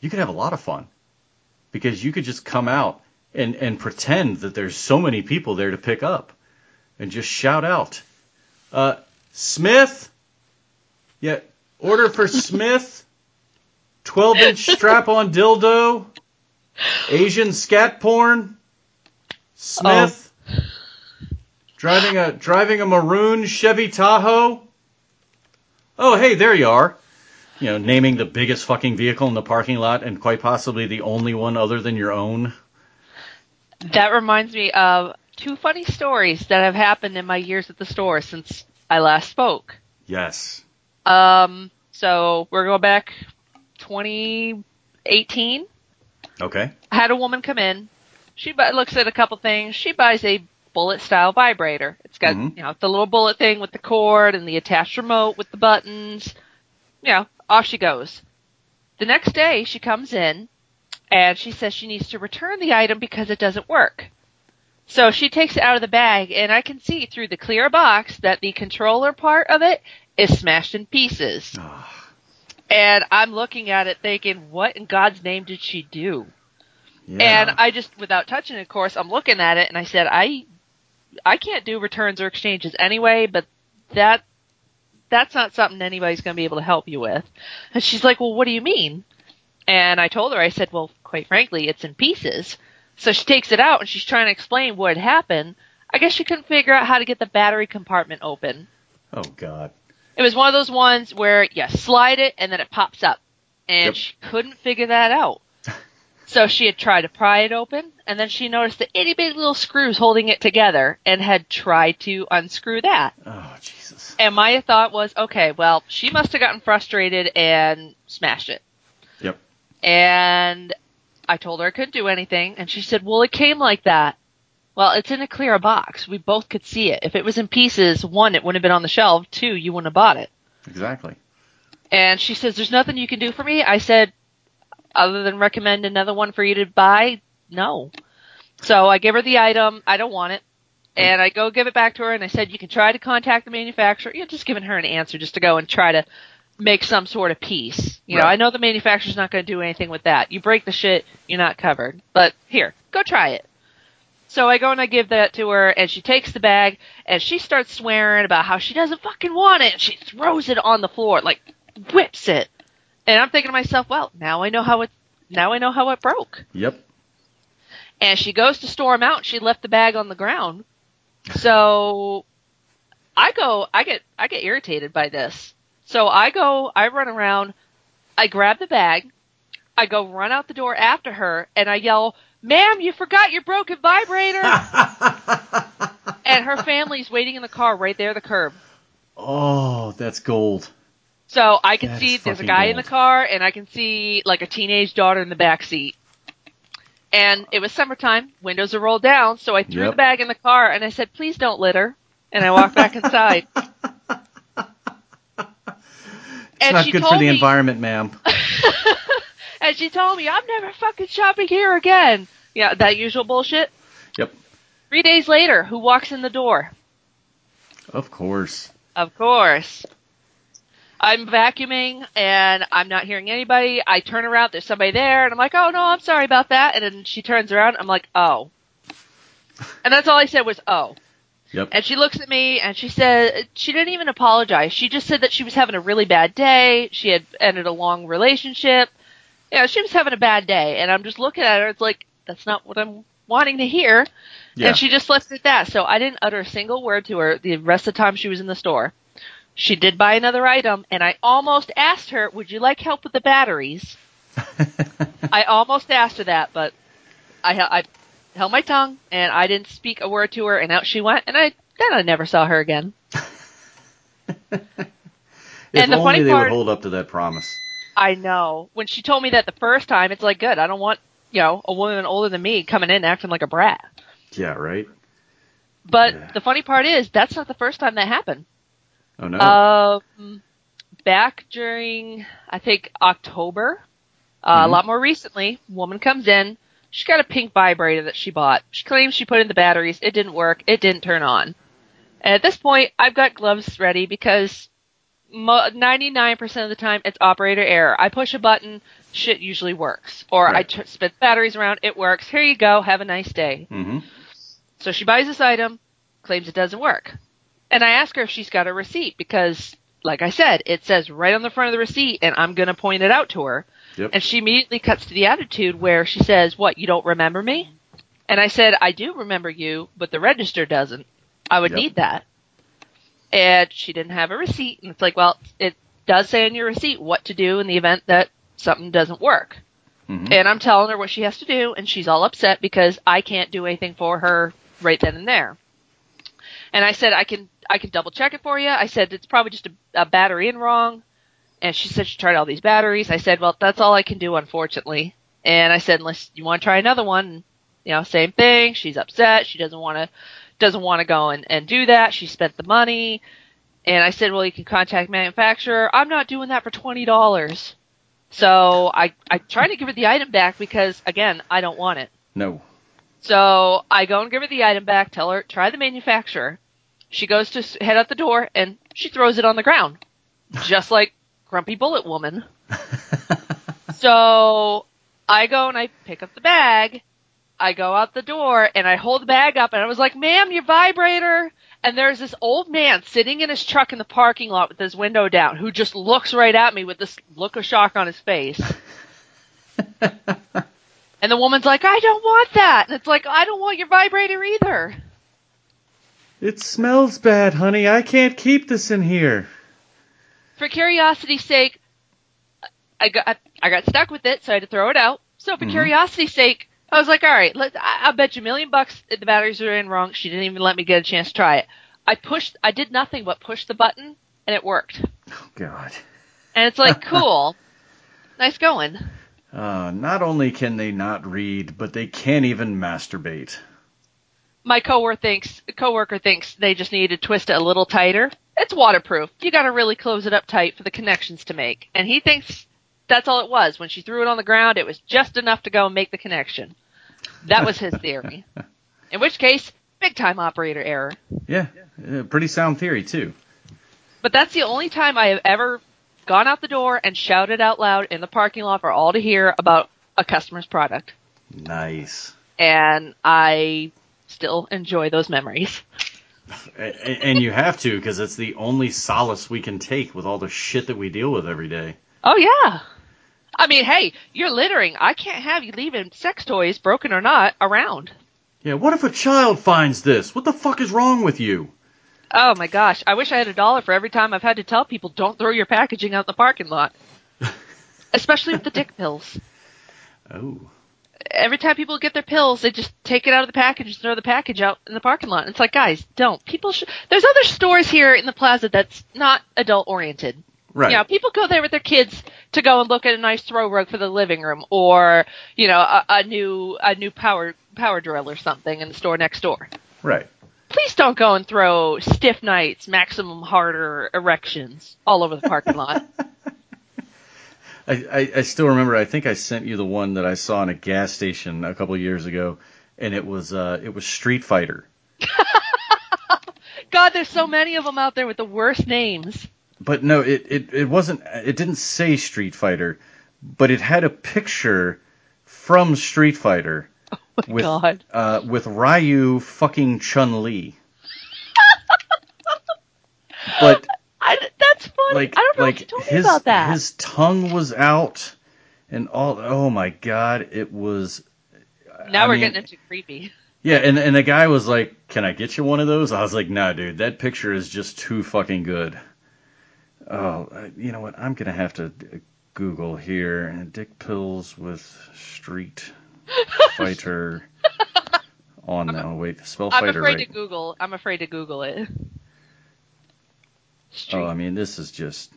you could have a lot of fun because you could just come out and and pretend that there's so many people there to pick up, and just shout out, uh, Smith. Yeah, order for Smith. Twelve inch strap on dildo. Asian scat porn. Smith. Driving a driving a maroon Chevy Tahoe. Oh hey, there you are you know, naming the biggest fucking vehicle in the parking lot and quite possibly the only one other than your own. That reminds me of two funny stories that have happened in my years at the store since I last spoke. Yes. Um, so we're going back 2018. Okay. I had a woman come in. She bu- looks at a couple things. She buys a bullet style vibrator. It's got, Mhm. you know, the little bullet thing with the cord and the attached remote with the buttons. You know, off she goes. The next day she comes in and she says she needs to return the item because it doesn't work. So she takes it out of the bag and I can see through the clear box that the controller part of it is smashed in pieces. And I'm looking at it thinking, what in God's name did she do? yeah. And I just, without touching it, of course, I'm looking at it and I said, I, I can't do returns or exchanges anyway, but that, that's not something anybody's going to be able to help you with. And she's like, well, what do you mean? And I told her, I said, well, quite frankly, it's in pieces. So she takes it out and she's trying to explain what had happened. I guess she couldn't figure out how to get the battery compartment open. oh God. It was one of those ones where you slide it and then it pops up. And Yep. she couldn't figure that out. so she had tried to pry it open and then she noticed the itty bitty little screws holding it together and had tried to unscrew that. Oh Jesus. And my thought was, okay, well, she must have gotten frustrated and smashed it. Yep. And I told her I couldn't do anything and she said, well, it came like that. Well, it's in a clear box. We both could see it. If it was in pieces, one, it wouldn't have been on the shelf. Two, you wouldn't have bought it. Exactly. And she says, There's nothing you can do for me? I said, Other than recommend another one for you to buy? No. So I give her the item. I don't want it. And I go give it back to her and I said, You can try to contact the manufacturer. You know, just giving her an answer just to go and try to make some sort of peace. You know, I know the manufacturer's not going to do anything with that. You break the shit, you're not covered. But here, go try it. So I go and I give that to her, and she takes the bag, and she starts swearing about how she doesn't fucking want it, and she throws it on the floor, like whips it. And I'm thinking to myself, well, now I know how it, now I know how it broke. Yep. And she goes to storm out, she left the bag on the ground. So I go, I get, I get irritated by this. So I go, I run around, I grab the bag, I go run out the door after her, and I yell, "Ma'am, you forgot your broken vibrator!" and her family's waiting in the car right there at the curb. oh, that's gold. So I can That see there's a guy in the car, and I can see like a teenage daughter in the back seat. And it was summertime, windows are rolled down, so I threw Yep. the bag in the car and I said, "Please don't litter." And I walked back inside. It's and not she good for the me, environment, ma'am. and she told me, "I'm never fucking shopping here again." Yeah, that usual bullshit. Yep. Three days later, who walks in the door? Of course. Of course. I'm vacuuming and I'm not hearing anybody. I turn around, there's somebody there, and I'm like, oh no, I'm sorry about that. And then she turns around, I'm like, oh. And that's all I said was, oh. Yep. And she looks at me and she said, she didn't even apologize. She just said that she was having a really bad day. She had ended a long relationship. Yeah, she was having a bad day. And I'm just looking at her. It's like, that's not what I'm wanting to hear. Yeah. And she just left it at that. So I didn't utter a single word to her the rest of the time she was in the store. She did buy another item, and I almost asked her, "Would you like help with the batteries?" I almost asked her that, but I, I held my tongue and I didn't speak a word to her, and out she went. And I then I never saw her again. if and the only funny they part- would hold up to that promise. I know when she told me that the first time, it's like good. I don't want you know a woman older than me coming in acting like a brat. Yeah, right? But Yeah. the funny part is that's not the first time that happened. Oh no. Um, back during I think October, uh, Mhm. a lot more recently, woman comes in. She's got a pink vibrator that she bought. She claims she put in the batteries. It didn't work. It didn't turn on. And at this point, I've got gloves ready because 99% of the time it's operator error. I push a button, shit usually works. Or I Right. t- spin batteries around, it works. Here you go. Have a nice day. mm-hmm. So she buys this item, claims it doesn't work. And I ask her if she's got a receipt because, like I said, it says right on the front of the receipt and I'm going to point it out to her. Yep. And she immediately cuts to the attitude where she says, What, you don't remember me? And I said, I do remember you, but the register doesn't. I would Yep. need that. And she didn't have a receipt. And it's like, well, it does say on your receipt what to do in the event that something doesn't work. Mhm. And I'm telling her what she has to do, and she's all upset because I can't do anything for her right then and there. And I said I can I can double check it for you. I said it's probably just a, a battery in wrong. And she said she tried all these batteries. I said, well, that's all I can do, unfortunately. And I said, unless you want to try another one, you know, same thing. She's upset. She doesn't want to doesn't want to go and, and do that. She spent the money. And I said, well, you can contact manufacturer. I'm not doing that for twenty dollars. So I I try to give her the item back because again, I don't want it. No. So I go and give her the item back, tell her, try the manufacturer. She goes to head out the door and she throws it on the ground. Just like Grumpy Bullet Woman. So I go and I pick up the bag. I go out the door and I hold the bag up and I was like, ma'am, your vibrator. And there's this old man sitting in his truck in the parking lot with his window down who just looks right at me with this look of shock on his face. And the woman's like, I don't want that. And it's like, I don't want your vibrator either. it smells bad, honey. I can't keep this in here. For curiosity's sake, I got I got stuck with it, so I had to throw it out. So for Mhm. curiosity's sake, I was like, all right, let I, I'll bet you a million bucks the batteries are in wrong. She didn't even let me get a chance to try it. I pushed, I did nothing but push the button, and it worked. Oh God. And it's like, cool, nice going. Uh, not only can they not read, but they can't even masturbate. My coworker thinks coworker thinks they just need to twist it a little tighter. It's waterproof. You got to really close it up tight for the connections to make. And he thinks that's all it was. When she threw it on the ground, it was just enough to go and make the connection. That was his theory. In which case, big time operator error. Yeah, uh, pretty sound theory too. But that's the only time I have ever gone out the door and shouted out loud in the parking lot for all to hear about a customer's product. Nice. And I still enjoy those memories. And you have to because it's the only solace we can take with all the shit that we deal with every day. Oh yeah. I mean, hey, you're littering. I can't have you leaving sex toys, broken or not, around. Yeah, what if a child finds this? What the fuck is wrong with you? Oh my gosh, I wish I had a dollar for every time I've had to tell people don't throw your packaging out in the parking lot. Especially with the dick pills. Oh. Every time people get their pills, they just take it out of the package and throw the package out in the parking lot. It's like, guys, don't. People should. There's other stores here in the plaza that's not adult oriented. Right. You know, people go there with their kids to go and look at a nice throw rug for the living room, or you know, a, a new a new power power drill or something in the store next door. Right. Please don't go and throw stiff nights, maximum harder erections all over the parking lot. I, I, I still remember. I think I sent you the one that I saw in a gas station a couple of years ago, and it was uh, it was Street Fighter. God, there's so many of them out there with the worst names. But no, it, it, it wasn't. It didn't say Street Fighter, but it had a picture from Street Fighter my with God. uh, with Ryu fucking Chun Li. but I, that's funny. like I don't know like told his me about that. his tongue was out, and all. Oh my god, it was. now I we're mean, getting into creepy. Yeah, and and the guy was like, "Can I get you one of those?" I was like, "Nah, dude, that picture is just too fucking good." Oh, uh, you know what? I'm gonna have to uh, Google here. Dick pills with Street Fighter on now. Wait, spell I'm fighter afraid right. to Google. I'm afraid to Google it. Oh, I mean, this is just.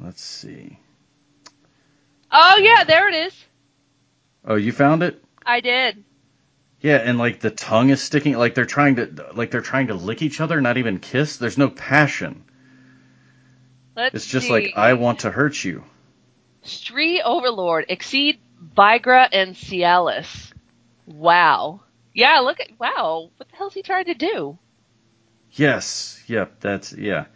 Let's see. Oh yeah, there it is. Oh, you found it? I did. Yeah, and like the tongue is sticking, like they're trying to, like they're trying to lick each other, not even kiss. There's no passion. Let's It's just see. like I want to hurt you. Stree Overlord exceed Vigra and Cialis. Wow. Yeah, look at wow. What the hell's he trying to do? Yes, yep, that's yeah,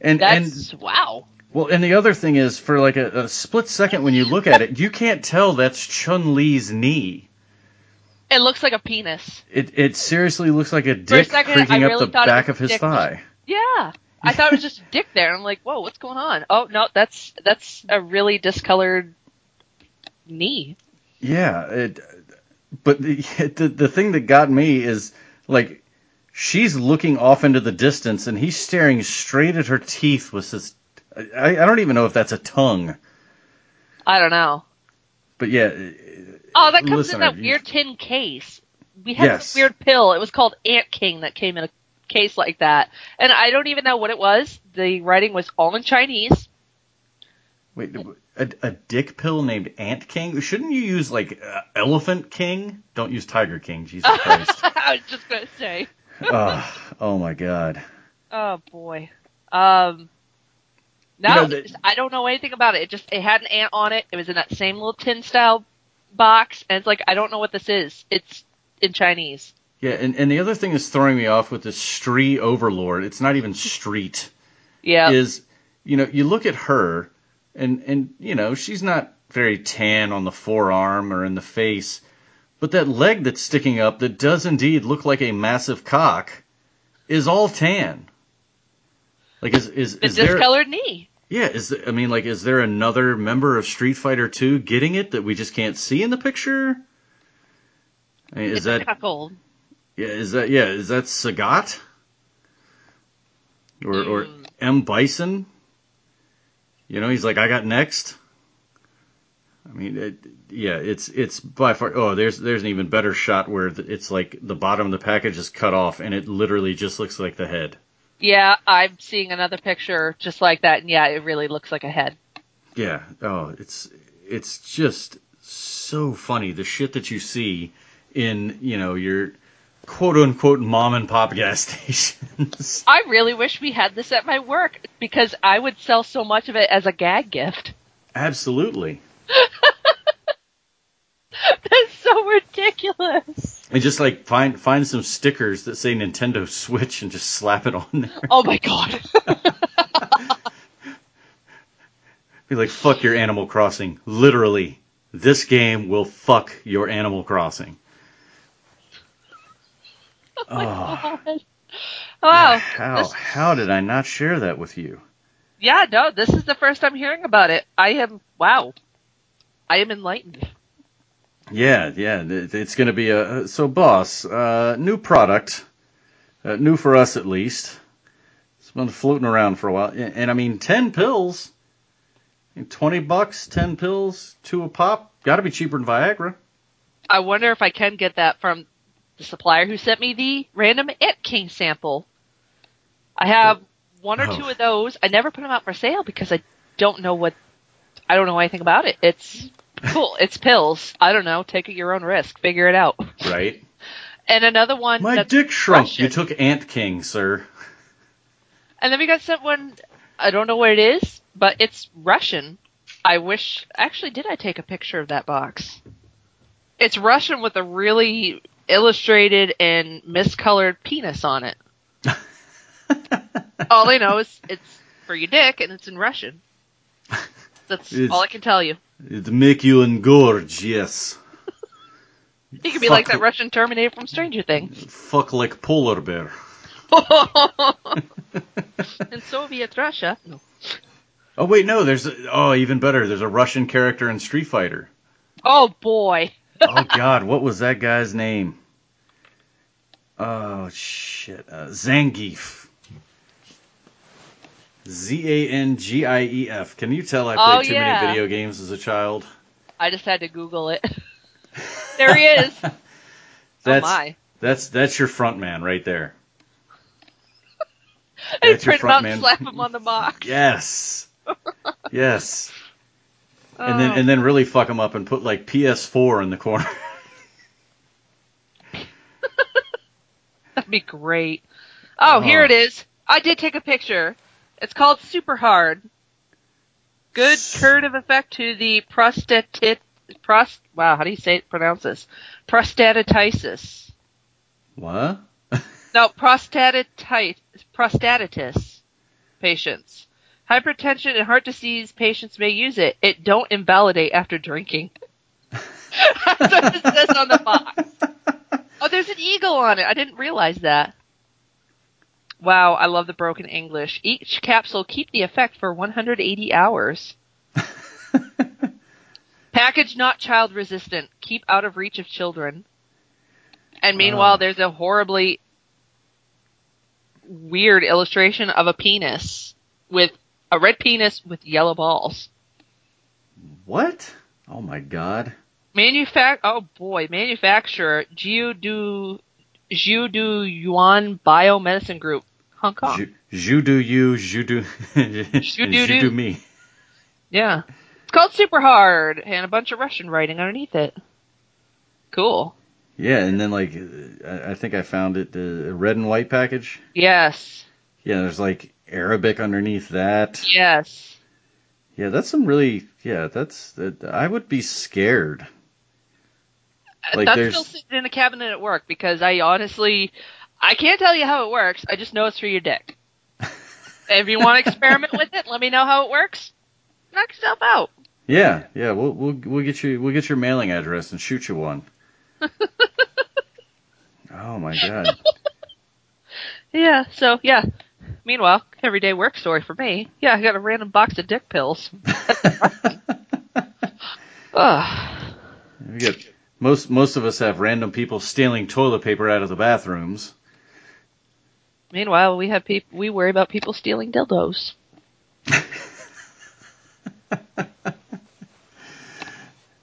and and wow. well, and the other thing is for like a, a split second when you look at it, you can't tell that's Chun Li's knee. It looks like a penis. It it seriously looks like a dick second, creaking I up the back of his dick. thigh. Yeah. I thought it was just a dick there. I'm like, whoa, what's going on? Oh no, that's that's a really discolored knee. Yeah, it, but the, the the thing that got me is like she's looking off into the distance and he's staring straight at her teeth with his. I, I don't even know if that's a tongue, I don't know. but yeah, Oh, that comes Listener, in that weird tin case. We had Yes. this weird pill. It was called Ant King that came in a case like that. And I don't even know what it was. The writing was all in Chinese. wait, a, a dick pill named Ant King? Shouldn't you use like uh, Elephant King? Don't use Tiger King, Jesus Christ! I was just gonna say. oh, oh my God. Oh boy. Um. No, You know, the- I don't know anything about it. It just it had an ant on it. It was in that same little tin style box, and it's like I don't know what this is. It's in Chinese. Yeah, and, and the other thing that's throwing me off with this Stree Overlord, it's not even street. Yeah. is you know you look at her and and you know she's not very tan on the forearm or in the face but that leg that's sticking up that does indeed look like a massive cock is all tan like is is, the is there discolored knee. yeah is i mean like is there another member of street fighter 2 getting it that we just can't see in the picture I mean, is it's that cuckold. Yeah, is that yeah, is that Sagat? Or or Mm. M Bison? You know, he's like, I got next. I mean, it, yeah, it's it's by far. Oh, there's there's an even better shot where it's like the bottom of the package is cut off, and it literally just looks like the head. Yeah, I'm seeing another picture just like that, and yeah, it really looks like a head. Yeah. Oh, it's it's just so funny the shit that you see in you know your quote unquote mom and pop gas stations. I really wish we had this at my work because I would sell so much of it as a gag gift. Absolutely. That's so ridiculous. And just like find find some stickers that say Nintendo Switch and just slap it on there. Oh my god. Be like, fuck your Animal Crossing. Literally, this game will fuck your Animal Crossing. Oh, wow. how This- how did I not share that with you? yeah, no, this is the first I'm hearing about it. I am wow. I am enlightened. Yeah, yeah, it's going to be a so boss, uh, new product, uh, new for us at least. It's been floating around for a while, and, and I mean, ten pills, twenty bucks, ten pills, two a pop. Got to be cheaper than Viagra. I wonder if I can get that from the supplier who sent me the random Ant King sample. I have one or Oh. two of those. I never put them out for sale because I don't know what I don't know anything about it. It's cool. It's pills. I don't know. Take it your own risk. Figure it out. Right. And another one. My dick shrunk. You took Ant King, sir. And then we got sent one. I don't know what it is, but it's Russian. I wish. Actually, did I take a picture of that box? It's Russian with a really illustrated and miscolored penis on it. all I know is it's for your dick and it's in Russian. That's It's- all I can tell you. It make you engorge, yes. He could be like that Russian Terminator from Stranger Things. Fuck like polar bear. in Soviet Russia. No. Oh wait, no. There's a, oh even better. There's a Russian character in Street Fighter. Oh boy. oh God, what was that guy's name? Oh shit, uh, Zangief. Z A N G I E F. Can you tell I played Oh, too yeah. many video games as a child? I just had to Google it. there he is. oh That's my. that's that's your front man right there. I That's print him out front and man. slap him on the box. Yes. yes. And Oh. then and then really fuck him up and put like PS4 in the corner. Be great. Oh, here Oh. it is. I did take a picture. It's called Super Hard. Good curative effect to the prostatit prost. Wow, how do you say pronounce this? Prostatitis. What? No, prostatitis. Prostatitis patients. Hypertension and heart disease patients may use it. It don't invalidate after drinking. That's what it says on the box. Oh, there's an eagle on it. I didn't realize that. Wow, I love the broken English. Each capsule keep the effect for 180 hours. Package not child resistant. Keep out of reach of children. And meanwhile, there's a horribly weird illustration of a penis with a red penis with yellow balls. what? Oh my god. Manufac oh boy, manufacturer Jiu Du Jiu Du Yuan Biomedicine Group, Hong Kong. Do you, ju do, ju do. do me. yeah. It's called Super Hard and a bunch of Russian writing underneath it. Cool. Yeah, and then like, I I think I found it, the red and white package. Yes. Yeah, there's like Arabic underneath that. Yes. Yeah, that's some really, yeah, that's, that, I would be scared. Uh, like, That's there's- still sitting in a cabinet at work because I honestly I can't tell you how it works. I just know it's for your dick. if you want to experiment with it, let me know how it works. Knock yourself out. Yeah, yeah, we'll we'll we'll get you we'll get your mailing address and shoot you one. oh my god. Yeah, so yeah. Meanwhile, everyday work story for me. Yeah, I got a random box of dick pills. Ugh. We get most most of us have random people stealing toilet paper out of the bathrooms. Meanwhile, we have peop- we worry about people stealing dildos.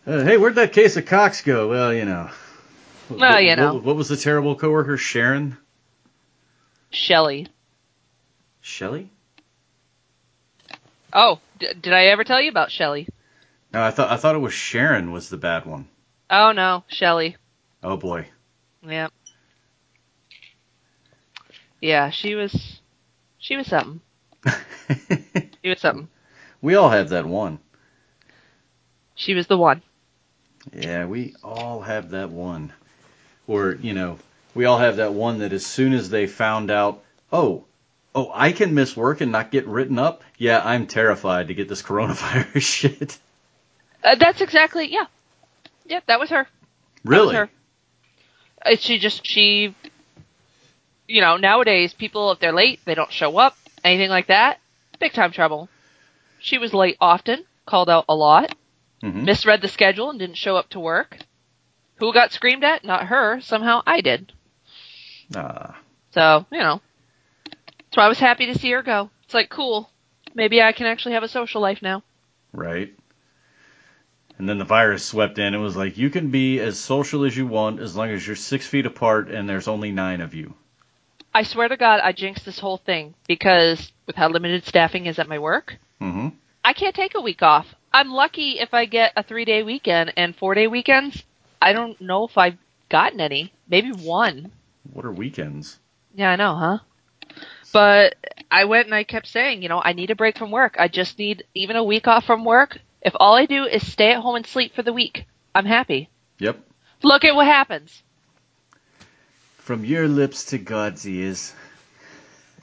Uh, hey, where'd that case of cocks go? Well, you know. What, Well, you know. What, what was the terrible coworker, Sharon? Shelly. Shelly? Oh, d- did I ever tell you about Shelly? No, I thought I thought it was Sharon was the bad one. Oh no, Shelly. Oh boy. Yeah. Yeah, she was she was something. She was something. we all have that one. She was the one. Yeah, we all have that one. Or, you know, we all have that one that as soon as they found out, oh, oh, I can miss work and not get written up. Yeah, I'm terrified to get this coronavirus shit. Uh, that's exactly yeah. Yep, that was her. That was Really? her. Uh, She just she you know, nowadays people if they're late, they don't show up, anything like that, big time trouble. She was late often, called out a lot, hmm misread the schedule and didn't show up to work. Who got screamed at? Not her. Somehow I did. Ah, So, you know. So I was happy to see her go. It's like, cool. Maybe I can actually have a social life now. right. And then the virus swept in. It was like, you can be as social as you want as long as you're six feet apart and there's only nine of you. I swear to God, I jinxed this whole thing because with how limited staffing is at my work, hmm I can't take a week off. I'm lucky if I get a three day weekend and four day weekends. I don't know if I've gotten any. Maybe one. What are weekends? Yeah, I know, huh? But I went and I kept saying, you know, I need a break from work. I just need even a week off from work. If all I do is stay at home and sleep for the week, I'm happy. Yep. Look at what happens. From your lips to God's ears.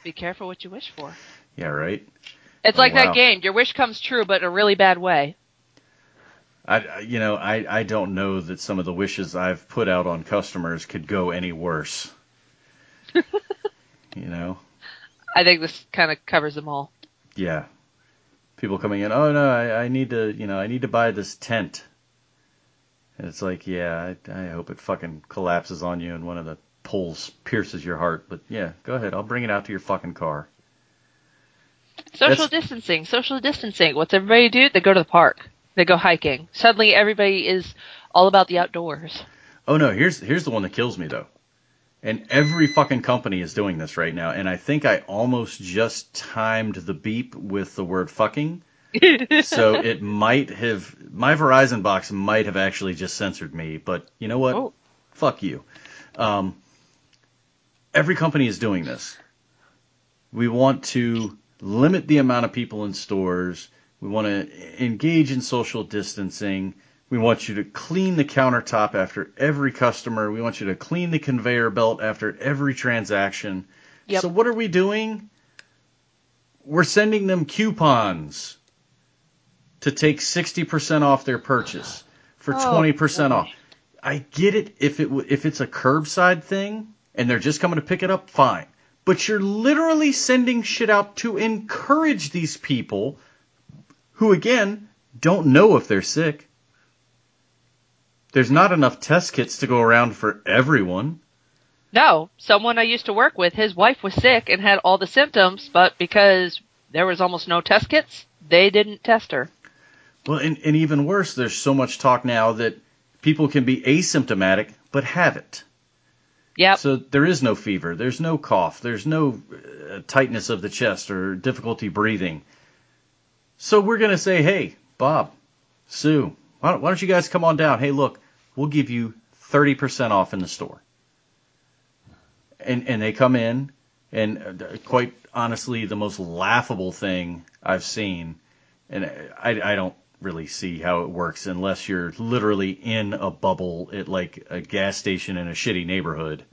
Be careful what you wish for. Yeah, right. It's Oh, like wow. that game. Your wish comes true, but in a really bad way. I, I- you know, I, I don't know that some of the wishes I've put out on customers could go any worse. you know, I think this kind of covers them all. yeah. People coming in, oh no, I, I need to, you know, I need to buy this tent. And it's like, yeah, I, I hope it fucking collapses on you and one of the poles pierces your heart. But yeah, go ahead, I'll bring it out to your fucking car. Social That's- distancing, social distancing. What's everybody do? They go to the park. They go hiking. Suddenly everybody is all about the outdoors. Oh no, here's here's the one that kills me though. And every fucking company is doing this right now. And I think I almost just timed the beep with the word fucking. so it might have my Verizon box might have actually just censored me, but you know what? Oh. Fuck you. Um, every company is doing this. We want to limit the amount of people in stores. We want to engage in social distancing. We want you to clean the countertop after every customer. We want you to clean the conveyor belt after every transaction. Yep. So what are we doing? We're sending them coupons to take 60% off their purchase for Oh, 20% boy. off. I get it if it if it's a curbside thing and they're just coming to pick it up, fine. But you're literally sending shit out to encourage these people who again don't know if they're sick. There's not enough test kits to go around for everyone. No, someone I used to work with, his wife was sick and had all the symptoms, but because there was almost no test kits, they didn't test her. Well, and, and even worse, there's so much talk now that people can be asymptomatic but have it. Yeah. So there is no fever, there's no cough, there's no uh, tightness of the chest or difficulty breathing. So we're going to say, hey, Bob, Sue, why don't, why don't you guys come on down? Hey, look, we'll give you 30% off in the store. And, and they come in, and uh, quite honestly, the most laughable thing I've seen, and I, I don't really see how it works unless you're literally in a bubble at like a gas station in a shitty neighborhood.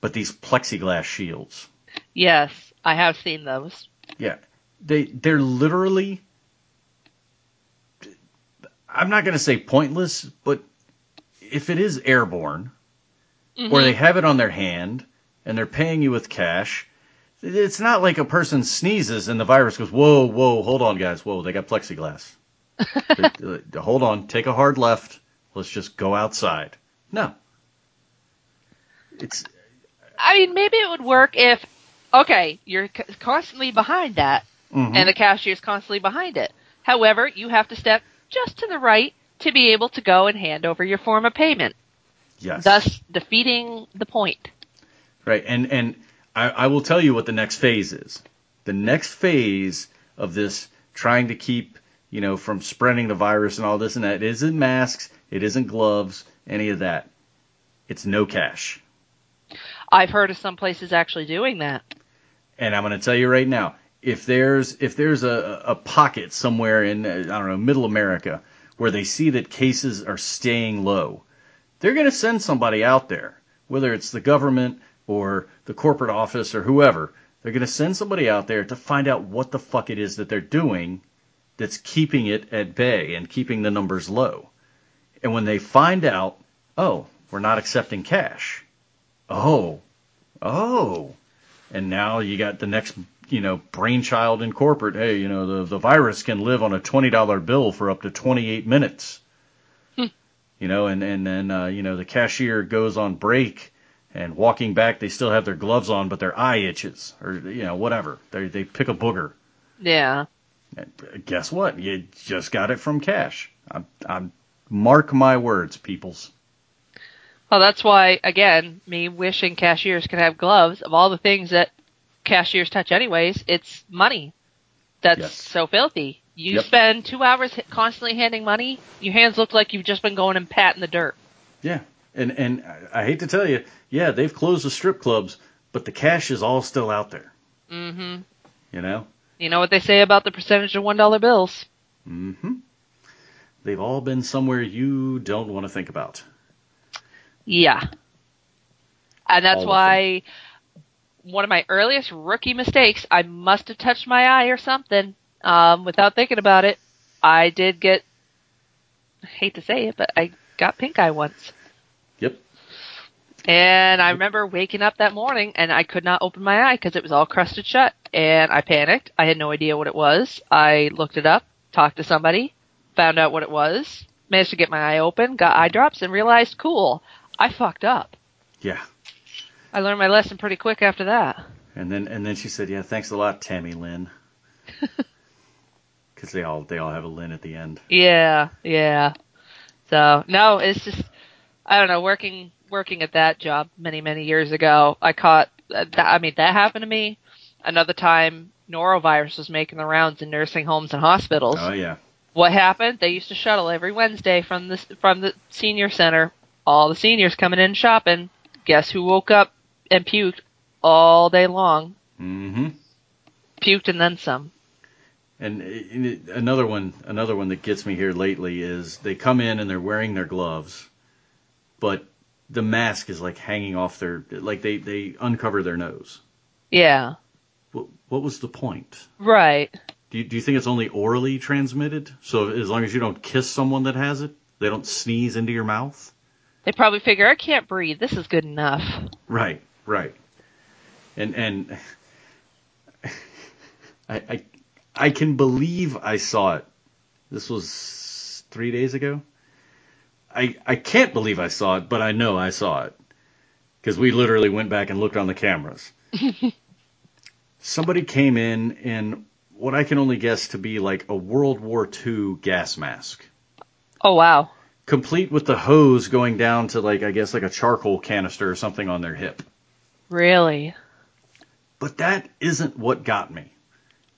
But these plexiglass shields, Yes, I have seen those. yeah, they they're literally. I'm not going to say pointless, but if it is airborne, or they have it on their hand and they're paying you with cash, it's not like a person sneezes and the virus goes, whoa, whoa, hold on, guys, whoa, they got plexiglass. Hold on, take a hard left. Let's just go outside. No. It's I mean, maybe it would work if, okay, you're constantly behind that, mhm. and the cashier's constantly behind it. However, you have to step just to the right to be able to go and hand over your form of payment, yes. thus defeating the point. Right, and and I, I will tell you what the next phase is. The next phase of this trying to keep you know from spreading the virus and all this and that it isn't masks, it isn't gloves, any of that. It's no cash. I've heard of some places actually doing that. And I'm going to tell you right now, if there's if there's a, a pocket somewhere in I don't know Middle America where they see that cases are staying low, they're going to send somebody out there, whether it's the government or the corporate office or whoever. They're going to send somebody out there to find out what the fuck it is that they're doing that's keeping it at bay and keeping the numbers low. And when they find out, oh, we're not accepting cash. Oh, oh, and now you got the next you know brainchild in corporate hey you know the the virus can live on a twenty dollar bill for up to 28 minutes. You know and and then uh, you know the cashier goes on break and walking back they still have their gloves on but their eye itches or you know whatever. They they pick a booger. Yeah. And guess what? You just got it from cash. I'm i'm mark my words peoples. Well, that's why, again, me wishing cashiers could have gloves. Of all the things that cashiers touch, anyways, it's money. That's Yes. so filthy. You Yep. spend two hours constantly handing money. Your hands look like you've just been going and patting the dirt. Yeah, and and I hate to tell you, yeah, they've closed the strip clubs, but the cash is all still out there. Mm-hmm. You know. You know what they say about the percentage of one dollar bills? Mm-hmm. They've all been somewhere you don't want to think about. Yeah. And that's All why one of my earliest rookie mistakes, I must have touched my eye or something, um, without thinking about it. I did get, I hate to say it, but I got pink eye once. Yep. And I remember waking up that morning and I could not open my eye because it was all crusted shut. And I panicked. I had no idea what it was. I looked it up, talked to somebody, found out what it was, managed to get my eye open, got eye drops, and realized, cool, I fucked up. Yeah. I learned my lesson pretty quick after that. And then and then she said, "Yeah, thanks a lot, Tammy Lynn." Because they all they all have a Lynn at the end. Yeah, yeah. So no, it's just I don't know. Working working at that job many many years ago, I caught. uh, That, I mean, that happened to me. Another time, norovirus was making the rounds in nursing homes and hospitals. Oh yeah. What happened? They used to shuttle every Wednesday from the from the senior center. All the seniors coming in shopping. Guess who woke up and puked all day long. Mm-hmm. Puked and then some. And another one, another one that gets me here lately is they come in and they're wearing their gloves, but the mask is like hanging off their, like they they uncover their nose. Yeah. What, what was the point? Right. Do you, do you think it's only orally transmitted? So as long as you don't kiss someone that has it, they don't sneeze into your mouth? They probably figure I can't breathe. This is good enough. Right, right. And and I I I can believe I saw it. This was three days ago. I I can't believe I saw it, but I know I saw it because we literally went back and looked on the cameras. Somebody came in in what I can only guess to be like a World War II gas mask. Oh wow. complete with the hose going down to like I guess like a charcoal canister or something on their hip. Really? But that isn't what got me.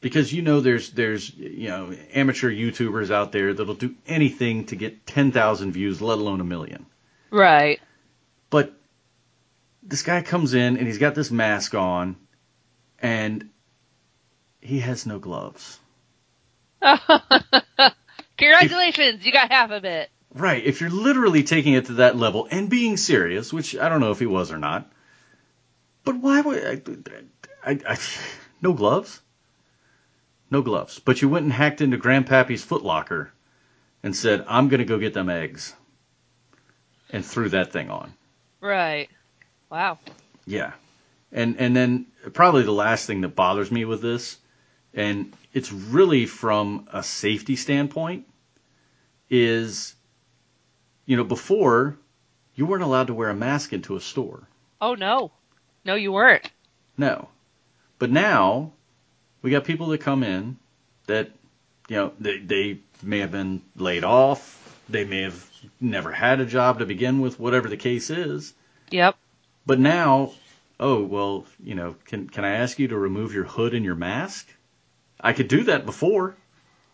Because you know there's there's you know amateur YouTubers out there that'll do anything to get 10,000 views, let alone a million. Right. But this guy comes in and he's got this mask on and he has no gloves. Congratulations, you got half of it. Right, if you're literally taking it to that level and being serious, which I don't know if he was or not, but why would I, I, I no gloves? No gloves. But you went and hacked into Grandpappy's footlocker and said, I'm going to go get them eggs. And threw that thing on. Right. Wow. Yeah. And and then probably the last thing that bothers me with this, and it's really from a safety standpoint, is you know, before you weren't allowed to wear a mask into a store. Oh no. No, you weren't. No. But now we got people that come in that you know, they they may have been laid off, they may have never had a job to begin with, whatever the case is. Yep. But now, oh well, you know, can can I ask you to remove your hood and your mask? I could do that before.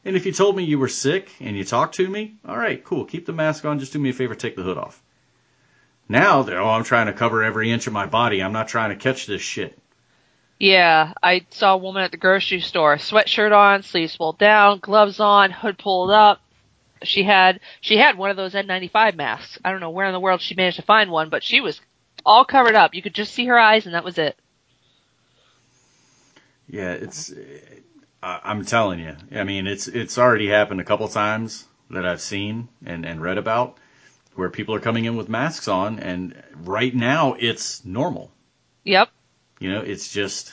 And if you told me you were sick and you talked to me, all right, cool, keep the mask on. Just do me a favor, take the hood off. Now they're, oh, I'm trying to cover every inch of my body. I'm not trying to catch this shit. Yeah, I saw a woman at the grocery store, sweatshirt on, sleeves pulled down, gloves on, hood pulled up. She had she had one of those N95 masks. I don't know where in the world she managed to find one, but she was all covered up. You could just see her eyes, and that was it. Yeah, it's. I- I'm telling you. I mean, it's it's already happened a couple times that I've seen and and read about where people are coming in with masks on, and right now it's normal. Yep. You know, it's just,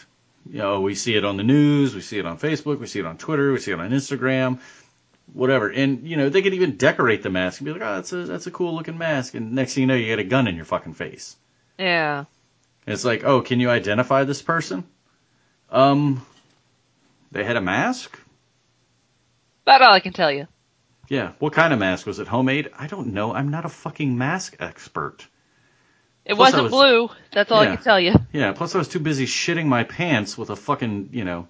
you know, we see it on the news, we see it on Facebook, we see it on Twitter, we see it on Instagram, whatever. And, you know, they could even decorate the mask and be like, oh, that's a, that's a cool looking mask. And next thing you know, you get a gun in your fucking face. Yeah. And it's like, oh, can you identify this person? Um, they had a mask? About all I can tell you. Yeah. What kind of mask? Was it homemade? I don't know. I'm not a fucking mask expert. It Plus wasn't was- blue. That's all I can tell you. Yeah, plus I was too busy shitting my pants with a fucking, you know,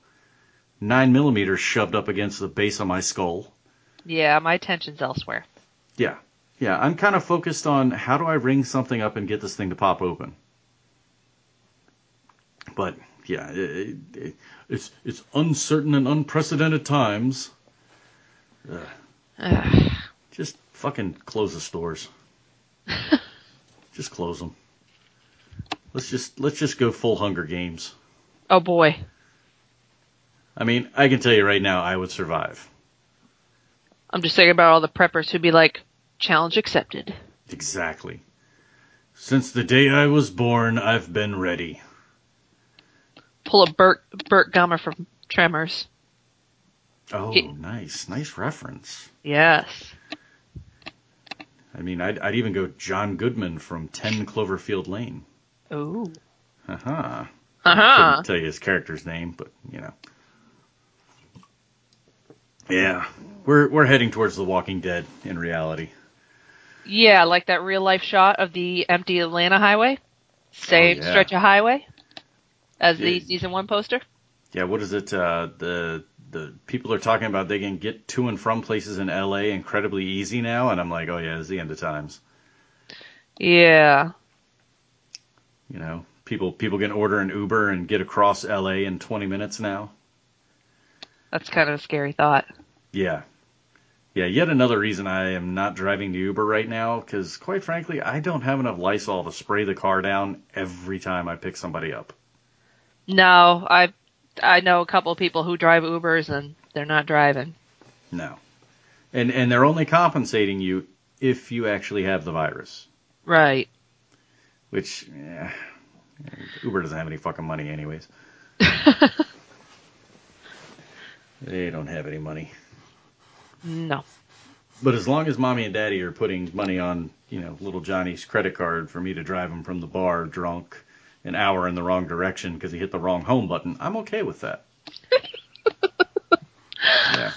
nine millimeters shoved up against the base of my skull. Yeah, my attention's elsewhere. Yeah. Yeah, I'm kind of focused on how do I ring something up and get this thing to pop open. But yeah, it, it, it's it's uncertain and unprecedented times. Ugh. Just fucking close the stores. just close them. Let's just let's just go full Hunger Games. oh boy. I mean, I can tell you right now, I would survive. I'm just thinking about all the preppers who'd be like, challenge accepted. Exactly. Since the day I was born, I've been ready. Pull a Burt Burt Gummer from Tremors. Oh, nice, nice reference. Yes. I mean, I'd, I'd even go John Goodman from 10 Cloverfield Lane. Haha. Uh huh. Couldn't tell you his character's name, but you know. Yeah, we're we're heading towards The Walking Dead in reality. Yeah, like that real life shot of the empty Atlanta highway. Same Oh, yeah. stretch of highway as the season one poster. Yeah, what is it? Uh, the the people are talking about they can get to and from places in LA incredibly easy now, and I'm like, oh yeah, it's the end of times. Yeah. You know, People people can order an Uber and get across LA in 20 minutes now. That's kind of a scary thought. Yeah. Yeah, yet another reason I am not driving the Uber right now, because quite frankly, I don't have enough Lysol to spray the car down every time I pick somebody up. No, I I know a couple of people who drive Ubers and they're not driving. No. And and they're only compensating you if you actually have the virus. Right. Which yeah, Uber doesn't have any fucking money anyways. they don't have any money. No. But as long as mommy and daddy are putting money on, you know, little Johnny's credit card for me to drive him from the bar drunk an hour in the wrong direction because he hit the wrong home button, I'm okay with that. yeah.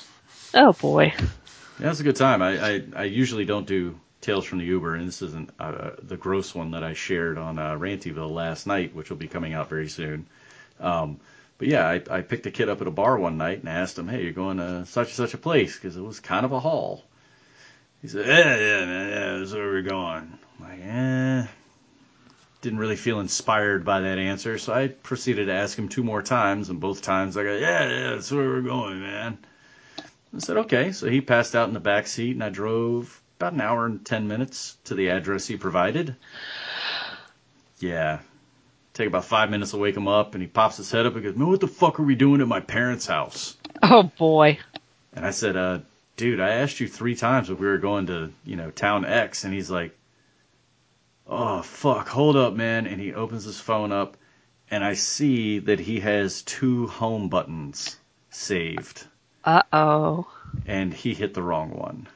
Oh boy. Yeah, that's a good time. I, I, I usually don't do Tales from the Uber, and this isn't uh, the gross one that I shared on uh, Rantyville last night, which will be coming out very soon. Um, but yeah, I, I picked a kid up at a bar one night and asked him, "Hey, you're going to such and such a place?" Because it was kind of a haul. He said, "Yeah, yeah, yeah, that's where we're going." I'm like, eh. Didn't really feel inspired by that answer, so I proceeded to ask him two more times, and both times I go, "Yeah, yeah, that's where we're going, man." I said, "Okay." So he passed out in the back seat, and I drove about an hour and ten minutes to the address he provided. Yeah, Take about five minutes to wake him up, and he pops his head up and goes, "Man, what the fuck are we doing at my parents' house?" Oh boy. And I said, uh, "Dude, I asked you three times if we were going to, you know, town X," and he's like, "Oh fuck, hold up, man!" And he opens his phone up, and I see that he has two home buttons saved, Uh oh. and he hit the wrong one.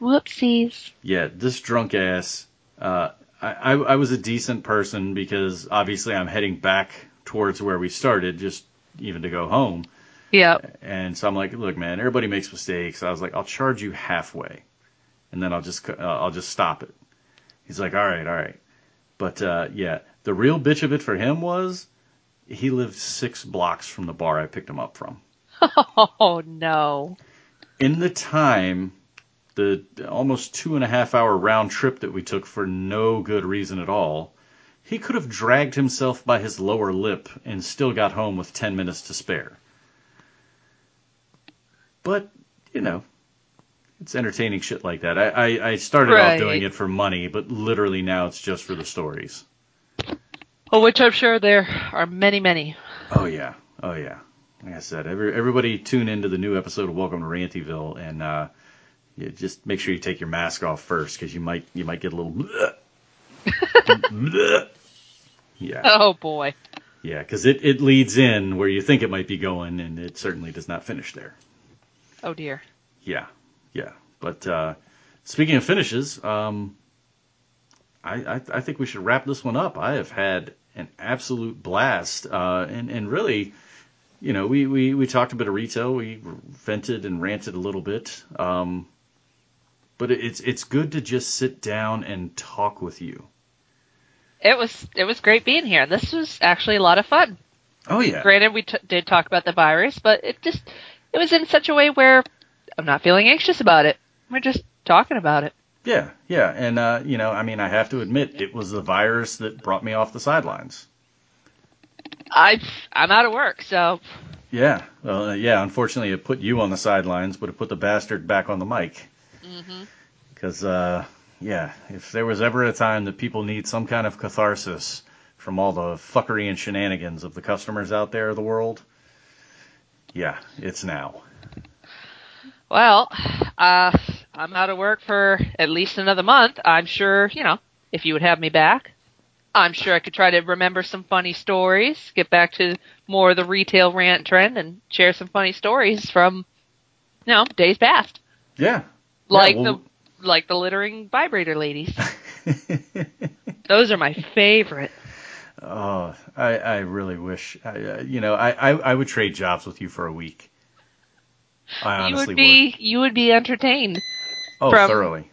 Whoopsies. Yeah, this drunk ass. Uh, I, I, I was a decent person because obviously I'm heading back towards where we started, just even to go home. Yeah. And so I'm like, look, man, everybody makes mistakes. I was like, I'll charge you halfway, and then I'll just uh, I'll just stop it. He's like, all right, all right. But uh, yeah, the real bitch of it for him was he lived six blocks from the bar I picked him up from. Oh no. In the time, the almost two and a half hour round trip that we took for no good reason at all, he could have dragged himself by his lower lip and still got home with 10 minutes to spare. But, you know, it's entertaining shit like that. I, I, I started Right. off doing it for money, but literally now it's just for the stories. Well, which I'm sure there are many, many. Oh yeah, oh yeah. Like I said, every, everybody tune into the new episode of Welcome to Rantyville, and uh, you just make sure you take your mask off first, because you might you might get a little. bleh. Bleh. yeah, Oh boy. yeah, because it, it leads in where you think it might be going, and it certainly does not finish there. Oh dear. Yeah, yeah. But uh, speaking of finishes, um, I, I I think we should wrap this one up. I have had an absolute blast, uh, and and really, you know, we, we we talked a bit of retail. We vented and ranted a little bit, um, but it's it's good to just sit down and talk with you. It was it was great being here. This was actually a lot of fun. Oh yeah, Granted, we t- did talk about the virus, but it just it was in such a way where I'm not feeling anxious about it. We're just talking about it. yeah, yeah. And uh, you know, I mean, I have to admit, it was the virus that brought me off the sidelines. I I'm out of work, so Yeah, well, uh, yeah. Unfortunately, it put you on the sidelines, but it put the bastard back on the mic. Because, uh, yeah, if there was ever a time that people need some kind of catharsis from all the fuckery and shenanigans of the customers out there of the world, yeah, it's now. Well, uh, I'm out of work for at least another month. I'm sure you know if you would have me back. I'm sure I could try to remember some funny stories, get back to more of the retail rant trend, and share some funny stories from, you know, days past. Yeah. like Yeah, well- the like the littering vibrator ladies. Those are my favorite. oh, I, I really wish, I, uh, you know, I, I, I would trade jobs with you for a week. I you would be you would be entertained. Oh, from- thoroughly.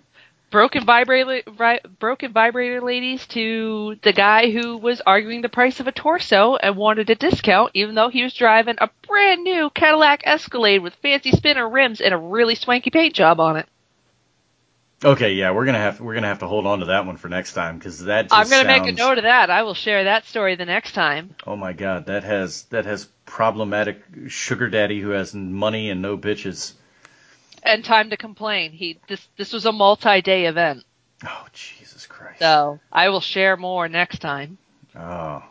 Broken vibrator vi- broken vibrator ladies to the guy who was arguing the price of a torso and wanted a discount even though he was driving a brand new Cadillac Escalade with fancy spinner rims and a really swanky paint job on it. Okay, yeah, we're gonna have we're gonna have to hold on to that one for next time because that. Just I'm going to sounds, make a note of that. I will share that story the next time. Oh my god, that has that has problematic sugar daddy who has money and no bitches. And time to complain. He this this was a multi-day event. Oh Jesus Christ. So, I will share more next time. Oh.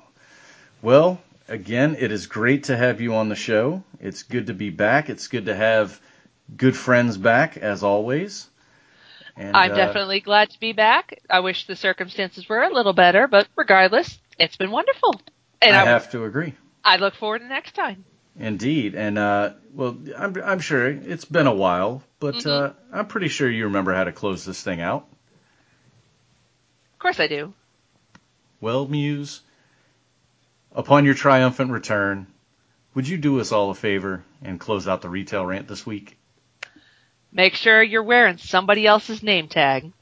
Well, again, it is great to have you on the show. It's good to be back. It's good to have good friends back as always. And, I'm uh, definitely glad to be back. I wish the circumstances were a little better, but regardless, it's been wonderful. And I I, have to agree. I look forward to next time. Indeed, and uh, well, I'm I'm sure it's been a while, but Mm-hmm. uh, I'm pretty sure you remember how to close this thing out. Of course I do. Well, Muse, upon your triumphant return, would you do us all a favor and close out the retail rant this week? Make sure you're wearing somebody else's name tag.